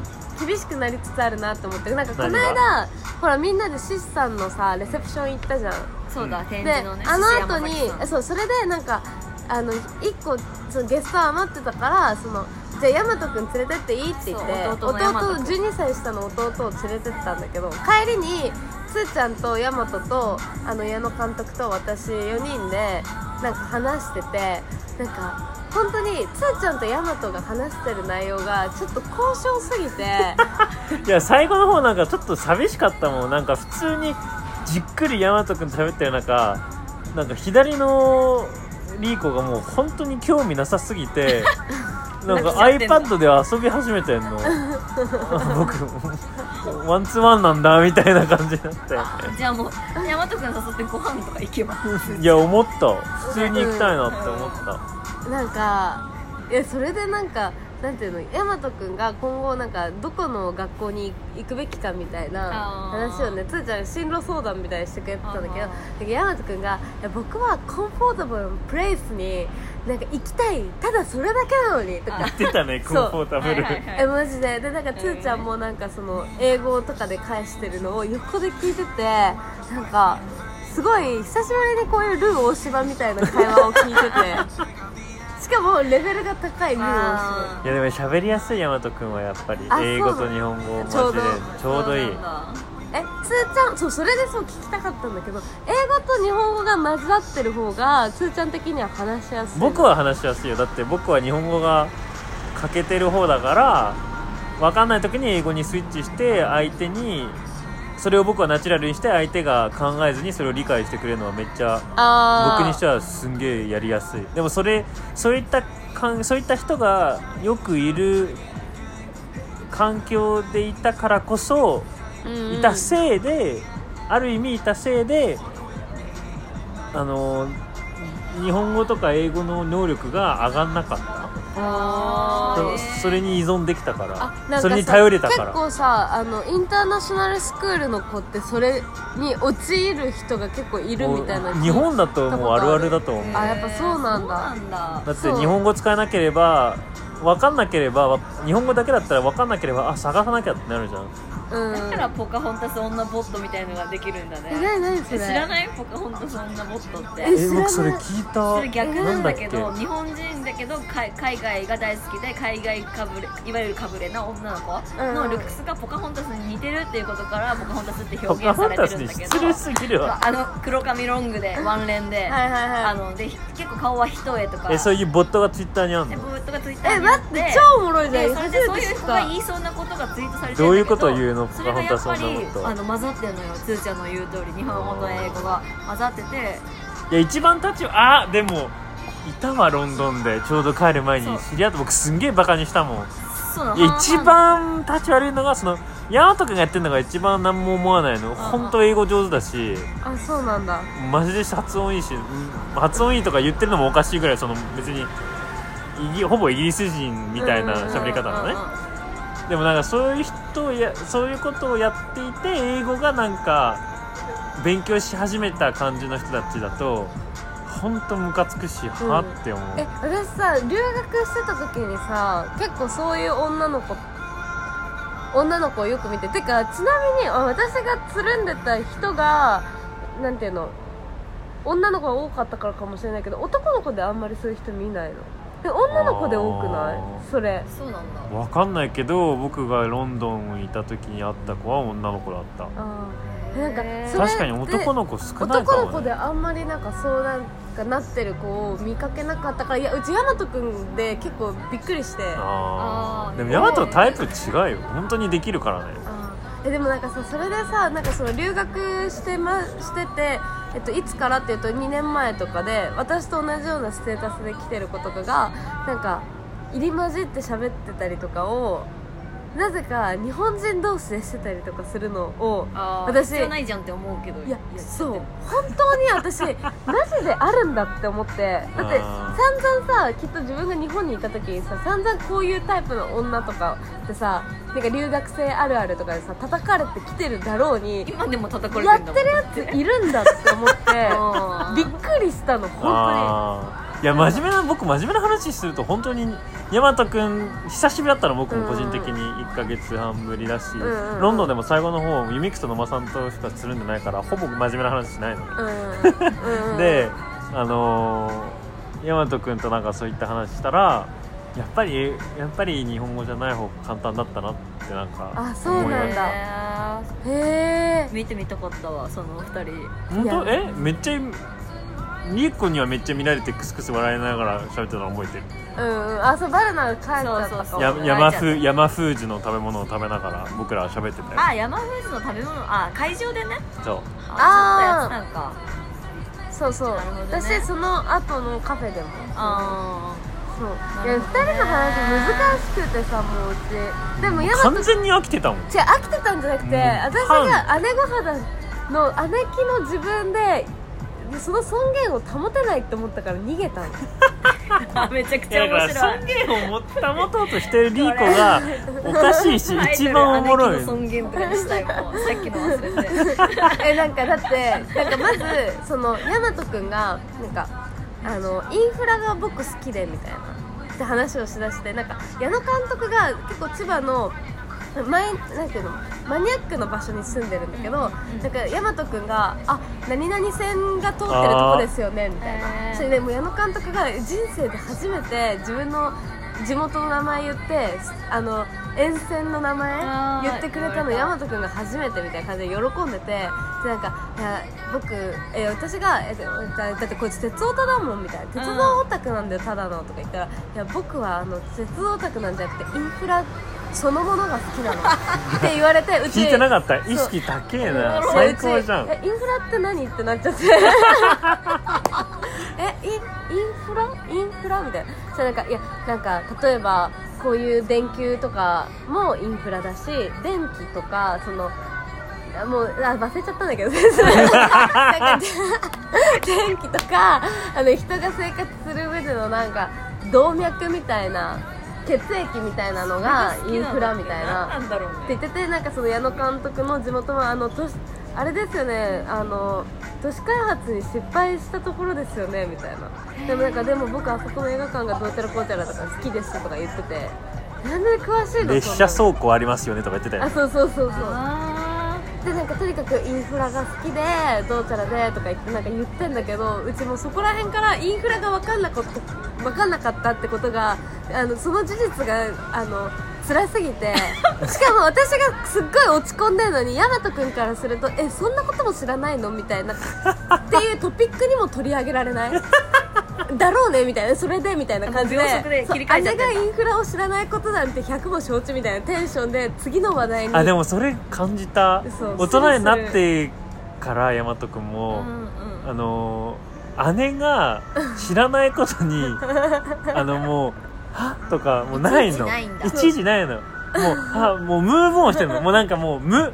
S3: 厳しくなりつつあるなと思ってなんかこの
S2: 何
S3: 間ほらみんなでシスさんのさレセプション行ったじゃん
S1: そうだ展
S3: で
S1: 示のね
S3: あの後にそうそれでなんかあの1個そのゲスト余ってたからそのじゃあヤマト君連れてっていいって言って
S1: 弟のヤマト君
S3: 12歳下の弟を連れてったんだけど帰りにつーちゃんとヤマトとあの矢野監督と私4人でなんか話しててなんか本当につーちゃんとヤマトが話してる内容がちょっと高尚すぎて。[LAUGHS]
S2: いや最後の方なんかちょっと寂しかったもん。なんか普通にじっくりヤマト君と喋ってる中なんか左のリーコがもう本当に興味なさすぎて [LAUGHS] なんか iPad で遊び始めてんの。あ [LAUGHS] 僕ワンツーワンなんだみたいな感じになって。
S1: じゃあもう大和君誘ってご飯とか行けば。
S2: いや思った。普通に行きたいなって思った。
S3: なんかいやそれでなんかなんていうの大和くんが今後なんかどこの学校に行くべきかみたいな話をねつーちゃんが進路相談みたいにしてくれてたんだけど大和くんがいや僕はコンフォータブルなプレイスになんか行きたいただそれだけなのにとか。
S2: 言ってたねコンフォータブル、[LAUGHS]
S1: はいはいはい。
S3: えマジで。でなんかつーちゃんもなんかその英語とかで返してるのを横で聞いててなんかすごい久しぶりにこういうルー大芝みたいな会話を聞いててしかもレベルが高い。
S2: い。やでも喋りやすい大和くんはやっぱり
S3: あ
S2: 英語と日本語マジで
S3: ちょうど
S2: ちょうどいい。
S3: えつーちゃんそうそれでそう聞きたかったんだけど英語と日本語が混ざってる方がつーちゃん的には話しやすい。
S2: 僕は話しやすいよ。だって僕は日本語が欠けてる方だから分かんない時に英語にスイッチして相手にそれを僕はナチュラルにして相手が考えずにそれを理解してくれるのはめっちゃ僕にしてはすんげえやりやすい。でもそれそういったかんそういった人がよくいる環境でいたからこそ
S3: うんうん。
S2: いたせいで、ある意味いたせいであの日本語とか英語の能力が上がんなかったそれに依存できたか
S3: あ
S2: ら
S3: なんかさ
S2: それに頼れたから。
S3: 結構さあのインターナショナルスクールの子ってそれに陥る人が結構いるみたいな
S2: 日本だともうあるあるだと思う。
S3: あやっぱそうなんだ。
S1: だ。
S2: だって日本語使えなければ分かんなければわ日本語だけだったら分かんなければあ探さなきゃってなるじゃん
S3: うん
S1: だからポカホンタス女ボットみたいのができるんだ
S3: え
S1: ね
S3: 何何それ？
S1: え知らないポカホンタス女ボットって。
S3: え
S2: 僕それ聞いた。
S1: それ逆なんだけど日本人だけど海海外が大好きで海外かぶれいわゆるかぶれな女の子
S3: うん
S1: のルックスがポカホンタスに似てるっていうことからポカホンタスって
S2: ポ
S1: 表現されてるんだけど。
S2: 失礼すぎるわ。
S1: あの黒髪ロングでワンレンで
S3: はいはいはい。
S1: あので結構顔は一重とか。
S2: えそういうボットがツイッターにあるの？
S1: でボットがツイッター
S3: え
S1: にあっ
S3: 待ってて超おもろいじゃん。
S1: でそれでそういう子が
S3: い
S1: 言いそうなことがツイートされてる
S2: ど。ういうことを言うの？
S1: それがやっぱりあの混ざってるのよつーちゃんの言う通り日本語と英語が。混ざってて。
S2: いや一番立ちあでもいたわロンドンで。ちょうど帰る前に知り合って僕すんげえバカにしたもん。一番立ち悪いのがそのヤマト君がやってるのが一番何も思わないの。本当英語上手だし。
S3: あそうなんだ。
S2: マジで発音いいしうん発音いいとか言ってるのもおかしいぐらいその別にほぼイギリス人みたいな喋り方なのねでもなんかそういう人をやそういうことをやっていて英語がなんか勉強し始めた感じの人たちだと本当ムカつくし、はって思う。
S3: え私さ留学してた時にさ結構そういう女の子女の子をよく見ててかちなみに私がつるんでた人がなんていうの女の子が多かったからかもしれないけど男の子であんまりそういう人見ないの？で女の子で多くない？それ。
S1: そうなんだ。
S2: わかんないけど僕がロンドンにいた時に会った子は女の子だった。
S3: あー。なんか
S1: へー
S3: それ
S2: 確かに男の子少ないか
S3: 男の子であんまりなんかそうなんかなってる子を見かけなかったからいやうち大和くんで結構びっくりして。
S2: あ
S1: あー。
S2: ーでもヤマトタイプ違うよ。本当にできるからね。
S3: えでもなんかさそれでさなんかその留学して,、ま、してて、えっと、いつからっていうと2年前とかで私と同じようなステータスで来てる子とかがなんか入り混じって喋ってたりとかをなぜか日本人同士でしてたりとかするのを私
S1: 必要ないじゃんって思うけど
S3: いや
S1: っ
S3: そう。本当に私 [LAUGHS] マジであるんだって思って。だって
S2: あ
S3: 散々さきっと自分が日本にいた時にさ散々こういうタイプの女とかってさなんか留学生あるあるとかでさ叩かれてきてるだろうに
S1: 今でも叩かれ
S3: やっ
S1: てんだもん。
S3: てるやついるんだって思って。[LAUGHS]
S1: うん
S3: びっくりしたの本
S2: あーいや真面目な僕真面目な話すると本当にヤマト君久しぶりだったの僕も個人的に。1か月半ぶりだし、
S3: んうんうん。
S2: ロンドンでも最後の方ユミクと野間さんとしかつるんでないからほぼ真面目な話しないの
S3: うん。うん。[LAUGHS]
S2: であのー、ヤマト君となんかそういった話したらやっぱりやっぱり日本語じゃない方が簡単だったなってなんか
S3: あそう
S2: 思いまし
S3: なんだ
S1: へ
S3: へえ
S1: ー。見てみたかったわその二人。
S2: た本当？え？めっちゃリーコにはめっちゃ見られてクスクス笑いながら喋ってたの覚えてる。
S3: うんうん。あそうバルナが帰っちゃった
S1: そうそう
S2: や
S1: そう。
S2: 山風山風樹の食べ物を食べながら僕らは喋ってたよ
S1: あ山フーズの食べ物？あ会場でね？
S2: そう。
S3: あー
S1: あちょっとやってたんか。
S3: そうそう、
S1: なるほどね。
S3: 私その後のカフェでも。
S1: あ
S3: そう。
S1: ないる
S3: や2
S1: ほどね。
S3: 人の話難しくてさもううち。でもヤマト
S2: 完全に飽きてたもん。
S3: 違う飽きてたんじゃなくて、
S2: うん。
S3: 私が姉御肌の姉貴の自分でその尊厳を保てないって思ったから逃げたの。[LAUGHS]
S1: あめちゃくちゃ面
S2: だから
S1: 白い
S2: 尊厳を持って保とうとしてるリーコがおかしいし一番おもろい。
S1: 姉貴の尊厳とかにしたいもんさっきの。忘れて
S3: えなんかだってなんかまずその大和くんがなんかあのインフラが僕好きでみたいなって話をしだしてなんか矢野監督が結構千葉の前なんていうのマニアックな場所に住んでるんだけど、なんか大和くんが「あ何々線が通ってるとこですよね」みたい
S1: へ
S3: な
S1: ー
S3: それでもう矢野監督が人生で初めて自分の地元の名前言ってあの沿線の名前言ってくれたの大和くんが初めてみたいな感じで喜んでてでなんか「いや僕え私がえだだってこいつ鉄オタだもん」みたいな「鉄道オタクなんだよただの」とか言ったら「いや僕はあの鉄道オタクなんじゃなくてインフラそのものが好きなの」[LAUGHS] って言われてうち。
S2: 聞いてなかった。意識高えな。最高じゃ
S3: うちえインフラって何ってなっちゃって。[LAUGHS] えインインフラ？インフラみたいな。それなんかいやなんか例えばこういう電球とかもインフラだし電気とかそのやもうあ忘れちゃったんだけど。[LAUGHS] 電気とかあの人が生活する上でのなんか動脈みたいな血液みたいなのがインフラみたいな。
S1: なんだろう
S3: って言っててなんかその矢野監督の地元はあの都市あれですよね。あの都市開発に失敗したところですよねみたいな。でもなんかでも僕あそこの映画館がどうちゃらこうちゃらとか好きですとか言ってて。なんで詳しいの
S2: 列車
S3: そんな
S2: 倉庫ありますよねとか言ってたよ
S3: あそうそうそうそう。
S1: あ
S3: でなんかとにかくインフラが好きでどうちゃらでとか言ってなんか言ってんだけどうちもそこら辺からインフラが分かんなかった分かんなかったってことがあのその事実があの辛すぎて [LAUGHS] しかも私がすっごい落ち込んでるのに大和君からするとえそんなことも知らないの？みたいなっていうトピックにも取り上げられない？だろうねみたいな。それでみたいな感じで。
S1: もう秒速で切り替えちゃってんだ。
S3: そう姉がインフラを知らないことなんて100も承知みたいなテンションで次の話題に。
S2: あでもそれ感じた。大人になってから大和君
S1: ー
S2: も、
S1: うんうん
S2: あの姉が知らないことに [LAUGHS] あのもう「はとかもうないの。
S1: いちいちないんだ。
S2: いちいちないの。もうあもうムーブオンしてるの。もうなんかもう無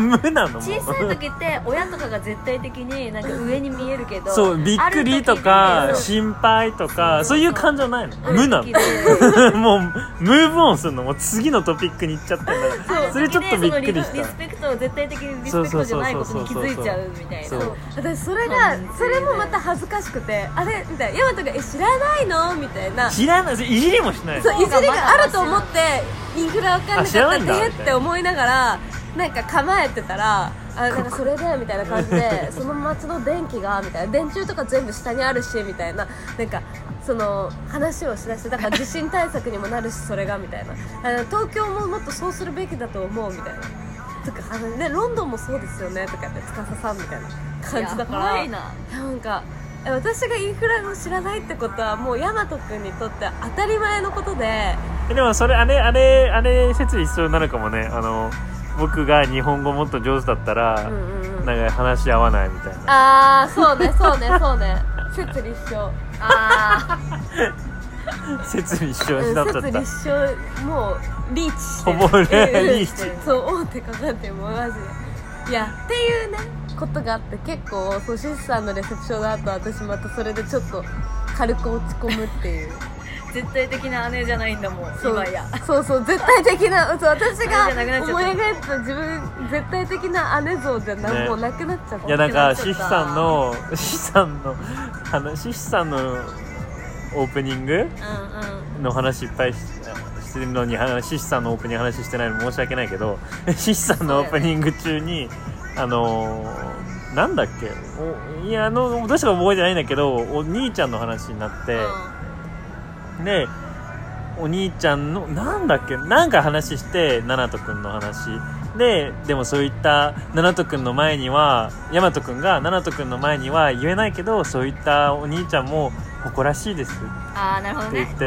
S2: 無なの？
S1: 小さい時って親とかが絶対的になんか上に見えるけど
S2: そうびっくりとか心配とかそういう感情ないの？無なの？[LAUGHS] もうムーブオンするのもう次のトピックに行っちゃって。んだからそれちょっとびっくりし
S1: そのリリス
S2: た
S1: ペクトを絶対的にリスペクトじゃないことに気づいちゃうみたいな。
S3: 私それがそれもまた恥ずかしくてあれみたいな大和が「え知らないの?」みたいな
S2: 知らないいじりもしない
S3: そういじりがあると思ってインフラ分かんなかった
S2: ないんだ
S3: でって思いながらなんか構えてたらあなんかそれでみたいな感じで [LAUGHS] その町の電気がみたいな。電柱とか全部下にあるしみたいな。なんかその話をしだしてだから地震対策にもなるしそれがみたいな。あの東京ももっとそうするべきだと思うみたいな。とかあのねロンドンもそうですよねとかって司さんみたいな感じだから。
S1: やばいな。
S3: なんかえ私がインフラを知らないってことはもう大和君にとって当たり前のことで。
S2: えでもそれあれあれあれ説理必要になるかもね。あの僕が日本語もっと上手だったら、
S3: うんうんうん。
S2: なんか話し合わないみたいな。
S3: ああそうねそうねそうね。説立証
S1: あ
S2: 説理一緒
S3: うん [LAUGHS]
S2: になっちゃった。
S3: 説立証もうリーチして。
S2: ほぼね
S3: うん
S2: リーチ。
S3: そう大手かかってもうマジでいやっていうねことがあって結構そうシスさんのレセプションの後私またそれでちょっと軽く落ち込むっていう。
S1: ー絶対的な姉じゃないんだもん
S3: そう。
S1: 今や。
S3: そうそう絶対的な [LAUGHS] そう私が思い描いてた自分絶対的な姉像じゃな,、
S2: ね
S3: もうなくなっちゃった。
S2: いやなんかシヒさんの [LAUGHS] シヒさんの話シヒさんのオープニングの話いっぱいししてるのに話シヒさんのオープニング話してないの申し訳ないけど [LAUGHS] シヒさんのオープニング中に、あのーなんだっけ？おいやあのどうしたか覚えてないんだけどお兄ちゃんの話になって、でお兄ちゃんのなんだっけなんか話してナト君の話。ででもそういったナト君の前には大和君がナト君の前には言えないけどそういったお兄ちゃんも誇らしいです。
S1: ああなるほど
S2: って言
S1: ね
S2: ってた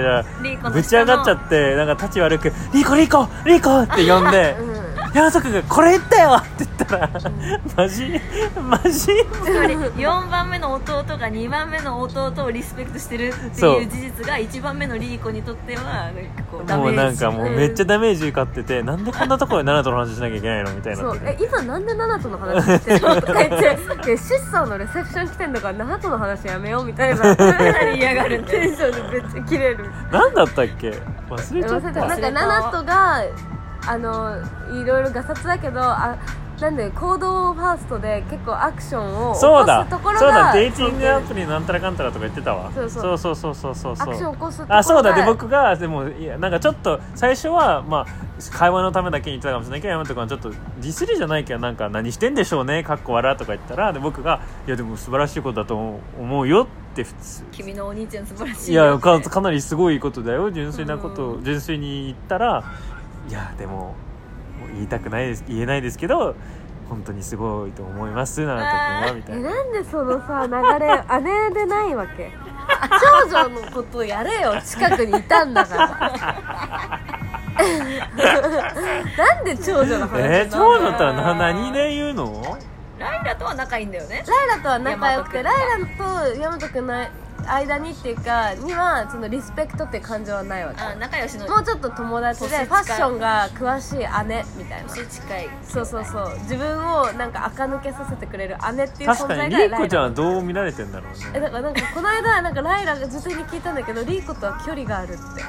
S2: らぶち上がっちゃってなんか立ち悪く「リーコリーコリーコ!」って呼んで [LAUGHS]
S3: うん
S2: 大和君が「これ言ったよ!」って言ったらマジ？マジ？
S1: つまり4番目の弟が2番目の弟をリスペクトしてるって
S2: そう
S1: いう事実が1番目のリーコにとってはこうダ
S2: もう
S1: メージ。
S2: なんかもうめっちゃダメージ受かっててなんでこんなところでナナトの話しなきゃいけないのみたいにな
S3: そう
S2: って。て
S3: え今なんでナナトの話してるのとか言って。でシスさんのレセプション来てんだからナナトの話やめようみたいな。
S1: かなり嫌がる。んだよ
S3: テンションでめっちゃ切れる。
S2: 何だったっけ？忘れちゃっ
S3: 忘れた
S2: た。
S3: なんかナナトがあのいろいろガサツだけどあなんで行動ファーストで結構アクションを起こ
S2: そうだ。
S3: すところが
S2: そうだ。デーティングアプリなんたらかんたらとか言ってたわ。
S3: そうそう。
S2: そうそうそうそうそう
S3: アクション起こす
S2: あそうだ。で僕がでもいやなんかちょっと最初はまあ会話のためだけに言ってたかもしれないけど山本君はちょっとディスりじゃないけどなんか何してんでしょうねかっこ笑とか言ったらで僕がいやでも素晴らしいことだと思うよって普通。
S1: 君のお兄ちゃん素晴らしい
S2: い
S1: よ
S2: やかかなりすごいことだよ。純粋なことを純粋に言ったらいやでももう言いたくないです言えないですけど本当にすごいと思いますななと君はみたいな。
S3: えなんでそのさ流れ姉でないわけ？長女のことやれよ近くにいたんだから。なんで長女の話
S2: えー、長女だったらな何で言うの？
S1: ライラとは仲いいんだよね。
S3: ライラとは仲良くてライラと大和くんの間にっていうかにはそのリスペクトって感情はないわけ。
S1: あ仲良しの。
S3: もうちょっと友達でファッションが詳しい姉。みたいな
S1: 年近い
S3: そうそうそう自分をなんか垢抜けさせてくれる姉っていう存
S2: 確か
S3: 在
S2: にリーコちゃんはどう見られてんだろう
S3: え
S2: ね
S3: だからなんかこの間なんかライラが女性に聞いたんだけどリーコとは距離があるって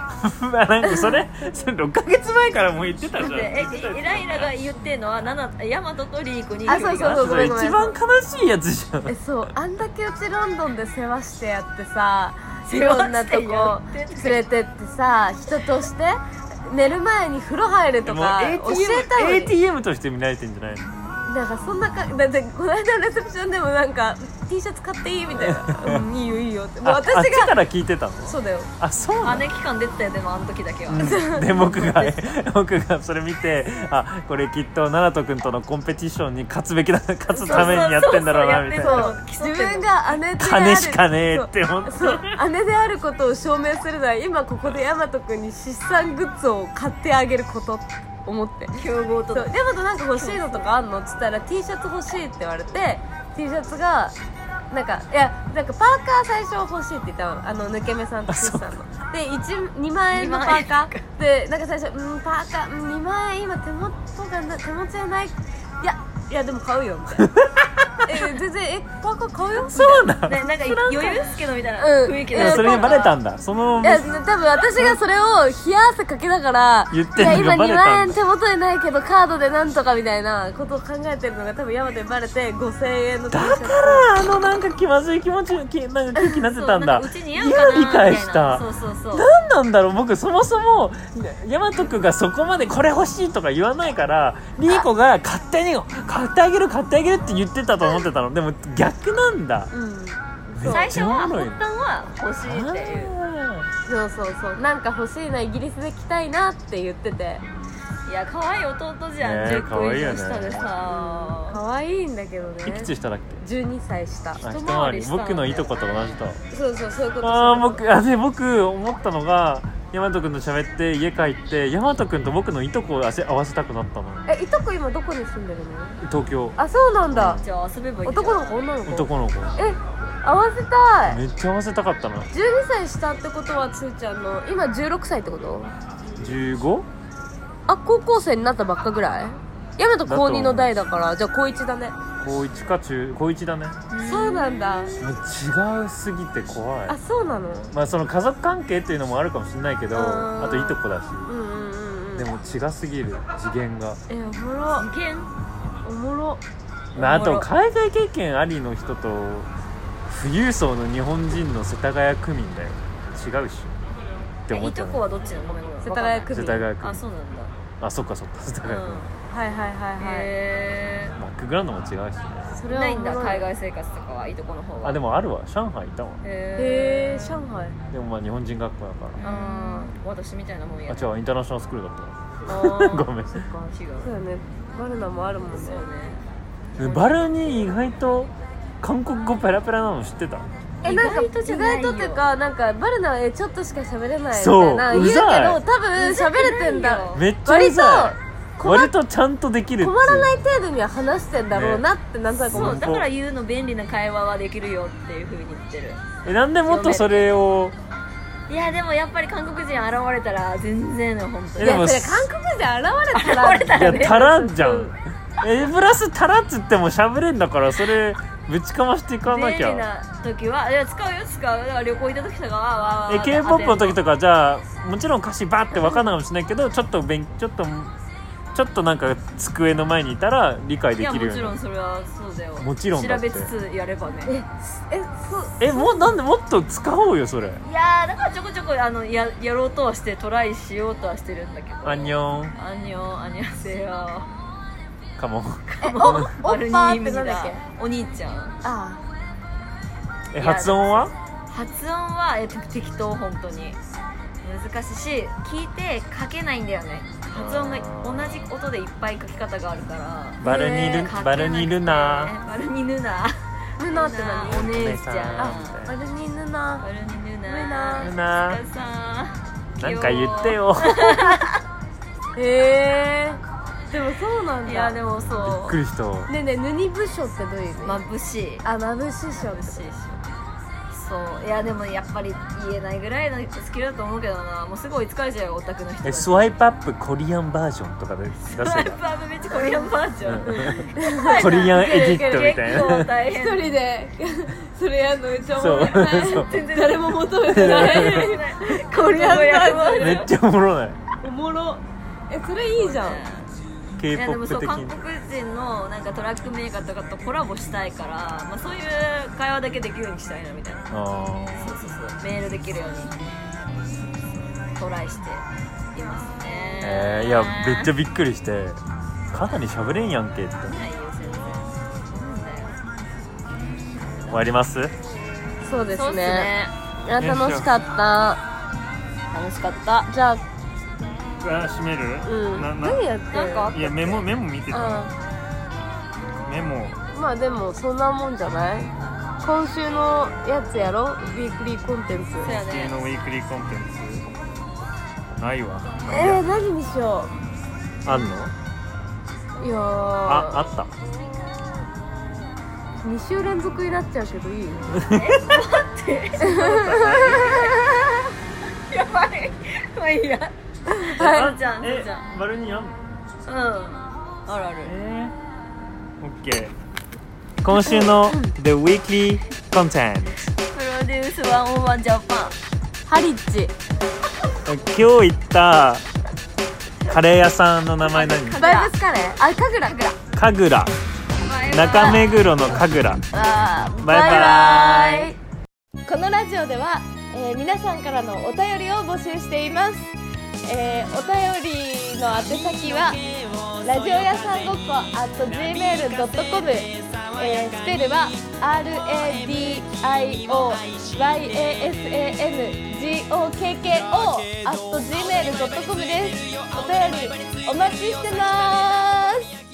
S2: まあなんかそれそれ6ヶ月前からもう言ってたじゃん
S1: でえライラが言ってんのはヤマトとリーコに
S3: あそうそうそう
S2: それ一番悲しいやつじゃん
S3: えそうあんだけうちロンドンで世話してやってさいろんなとこ連れてってさ人として寝る前に風呂入るとか教
S2: ATM,
S3: えたのに
S2: ATM として見られてんじゃないの？
S3: なんかそんなかだってこの間レセプションでもなんか T シャツ買っていいみたいな「[LAUGHS] うんいいよいいよ」って。もう
S2: あ
S3: 私が
S2: あっちから聞いてたの？
S3: そうだよ。
S2: あそうなの？
S1: 姉期間出てたよでもあの時だけは。
S2: で僕が [LAUGHS] 僕がそれ見てあこれきっと奈々人君とのコンペティションに勝つべきだ [LAUGHS] 勝つためにやってんだろうなみたいな。
S3: 自分が姉である
S2: 金しかねえって思って。
S3: そうそう姉であることを証明するのは今ここで大和君に出産グッズを買ってあげることって思って。
S1: 競合と
S3: そう。大和なんか欲しいのとかあんのっつったら T シャツ欲しいって言われて T シャツがなんかいやなんかパーカー最初欲しいって言ったの。あの抜け目さんとスーさんの。で2万円のパーカー。でなんか最初うんパーカー、うん、2万円今手元がな手持ちがない。いやいやでも買うよみたいな。[LAUGHS] え全然えパーカー買うよ？
S2: そうなの？
S1: ね、な。んか余裕っすけどみたいな。
S3: うん。
S1: 雰囲気
S3: え
S1: で、
S2: でもそれにバレたんだ。その
S3: いや多分私がそれを冷や汗かけながら
S2: 言ってんのが
S3: いや今2
S2: バレたんだ。
S3: 万円手元にないけどカードでなんとかみたいなことを考えてるのが多分山でバレて5000円の T シャツ
S2: だからあのなんか気まずい気持ちきなんか空気になってたんだ。
S1: そうなんかうち似合うかな
S2: 理解した。
S1: そうそうそう。
S2: 何なんだろう僕そもそも大和君がそこまでこれ欲しいとか言わないからリーコが勝手に買ってあげる買ってあげるって言ってたと思ってたの。でも逆なんだ。
S3: うん。
S1: 最初は発端は欲しいっていう。
S3: そうそうそう。なんか欲しいなイギリスで着たいなって言ってて
S1: いや可愛い弟じゃん、
S2: ねえ
S1: 10個以上
S2: 可愛いよね。
S1: 下でさ
S3: 可愛いんだけどね。
S2: いくつ下だっけ
S3: ？12歳下。
S2: あ
S1: 一
S2: 一
S1: 回り
S2: 僕のいとこと同じだ
S3: そうそうそういうこと。
S2: ああ僕あで僕思ったのが大和君と喋って家帰って大和君と僕のいとこを合わせ合わせたくなったの。
S3: えいとこ今どこに住んでるの？
S2: 東京。
S3: あそうなんだ。
S1: じゃあ遊べばいい
S3: 男の子女の子？
S2: 男の子。
S3: え合わせたい。
S2: めっちゃ合わせたかったな
S3: 12歳下ってことはつーちゃんの今16歳ってこと
S2: ？15?
S3: あ高校生になったばっかぐらい？やめと高2の代だからじゃあ高1だね。
S2: 高1か中高1だね。
S3: そうなんだ。
S2: もう違うすぎて怖い。
S3: あそうなの？
S2: まあその家族関係っていうのもあるかもしれないけど
S3: うん。
S2: あといとこだし。
S3: うんうんうんうん。
S2: でも違すぎる次元が、
S3: えおもろ。
S1: 次元？
S3: おもろ。
S2: まあ、あと海外経験ありの人と富裕層の日本人の世田谷区民だよ。違うっしょ。って思っちゃう。
S1: いとこはどっちなの？
S3: 世田谷区
S2: 世
S3: 民
S2: 田谷区民。
S1: あそうなんだ
S2: あそっかそっか。
S1: うん。
S3: はいはいはいはい、
S1: へ
S2: バックグラウンドも違うしね。
S3: そ
S1: えないん
S3: れはおもろ
S1: だ海外生活とかはいとこの方は。
S2: あでもあるわ。上海いたわ
S1: へ
S3: へえ上海。
S2: でもまあ日本人学校だから。
S1: あー私みたいなもんや
S2: あ違うインターナショナルスクー。ルだった [LAUGHS] ごめん。
S1: そっか違う。
S3: そうだね。バルナもあるもんね。
S1: そうね。
S2: バルニー意外と韓国語ペラペラなの知ってた？
S3: えなんか
S1: 意外とじゃないよ。
S3: 意外とっていうかなんかバルナはえちょっとしか喋れないみた
S2: そう
S3: いな言うけ
S2: うざい。
S3: ど多分喋れてんだ。
S1: う
S2: めっちゃう
S3: 割と
S2: ざい
S3: 困
S2: 割とちゃんとできる
S3: 困らない程度には話してんだろうなってなんとなく思っ
S1: そうだから言うの便利な会話はできるよっていうふうに言ってる。
S2: えなんでもっとそれを
S1: いやでもやっぱり韓国人現れたら全然の本当に。
S2: えでも
S3: いやそれ韓国人現れたら。[LAUGHS]
S1: 現れたらね。
S2: いや足らんじゃ
S3: うん。ん
S2: えプラス足らんっつっても喋れんだからそれぶちかましていかなきゃ。
S1: 便利な時はいや使うよ使う。だから旅行行った時とかはわ
S2: え k p o p の時とかじゃあもちろん歌詞バーって分かんないかもしれないけどちょっと勉ちょっとちょっとなんか机の前にいたら理解できるように
S1: ちろんそれはそうだよ。
S2: もちろんだって。
S1: 調べつつやればね。
S3: ええそう。
S2: えもうなんでもっと使おうよそれ。
S1: いやーだからちょこちょこあのややろうとはしてトライしようとはしてるんだけど。
S2: アンニョン。
S1: アンニョンアンニョンセヨ
S2: かも。
S3: えおおっぱーってなんだっけ？
S1: お兄ちゃん。
S3: あ
S2: え発音は？
S1: 発音は、え適当本当に。難しいし聞いて書けないんだよね。発音が同じ音でいっぱい書き方があるから。
S2: バルニルバルニルナ
S1: バルニヌナ
S3: ー。ヌナって
S1: お
S3: 何
S1: 姉ちゃん。
S3: あバルニヌナ
S1: バルニヌ
S3: ヌ
S1: ナ
S3: ナ
S2: ルナ
S1: つかさ
S2: なんか言ってよ。[LAUGHS]
S3: へえでもそうなんだ。
S1: いやでも
S2: び
S1: そ
S2: っくりした
S3: ねえねえヌニ部署ってどういう意味？
S1: う眩しい。
S3: あ眩しいしょ
S1: 眩しいしそう。いやでもやっぱり言えないぐらいのスキルだと思うけどな。もうすぐ追いつかれちゃうよオタクの人
S2: えスワイプアップコリアンバージョンとかで出せ
S1: スワイ
S2: る
S1: プアップめっちゃコリアンバージョン。[LAUGHS]
S2: コリアンエディットみたい
S1: 結構
S2: な
S1: 大変。
S3: 一人でそれやるのめっちゃおもろい。
S2: そう。
S3: 全然誰も求めてない。[LAUGHS]
S1: コリアンバージョン。
S2: めっちゃおもろない。
S3: おもろ。えそれいいじゃん
S1: いやでも
S2: K-POP 的
S1: そう韓
S2: に。
S1: 国人のなんかトラックメーカーとかとコラボしたいから、まあ、そういう会話だけできるようにしたいなみたいな。
S2: あ
S1: そうそうそう。メールできるように。トライしていますね。
S2: ーえー、いやめっちゃびっくりして。かなり喋れんやんけって。終わります？
S3: そうですね。
S1: ね。
S3: いや楽しかった。
S1: 楽しかった。
S3: じゃあ
S2: あ閉める？
S3: うん。
S2: なな
S3: 何やって？
S1: なんか
S2: いやメモメモ見てた。メモ。
S3: うんまあでもそんなもんじゃない？今週のやつやろ？ウィークリーコンテンツ。
S1: そう
S2: のウィークリーコンテンツ。ないわ。
S3: えー、何にしよ
S2: あんの？
S3: ういやー。
S2: ああった
S3: ？2週連続になっちゃうけどいい？[LAUGHS] [LAUGHS]
S1: やばい。まあいいや [LAUGHS]
S3: はい。
S1: そうじゃん
S2: え
S1: じゃん。
S2: 丸にあんの？
S1: うん。あるある。
S2: えー、OK 今週の [LAUGHS] The Weekly Content
S1: プロデュースワンオーワンジャパン。
S3: ハリッチ
S2: 今日行ったカレー屋さんの名前何？
S3: バイブスカレーあ神楽
S2: 神楽中目黒の神楽
S1: あー
S2: バイバイ。
S3: このラジオでは、えー皆さんからのお便りを募集しています、えーお便りの宛先はラジオ屋さんごっこ at gmail.com、えースペルは radioyasamgokko at gmail.com です。お便りお待ちしてます。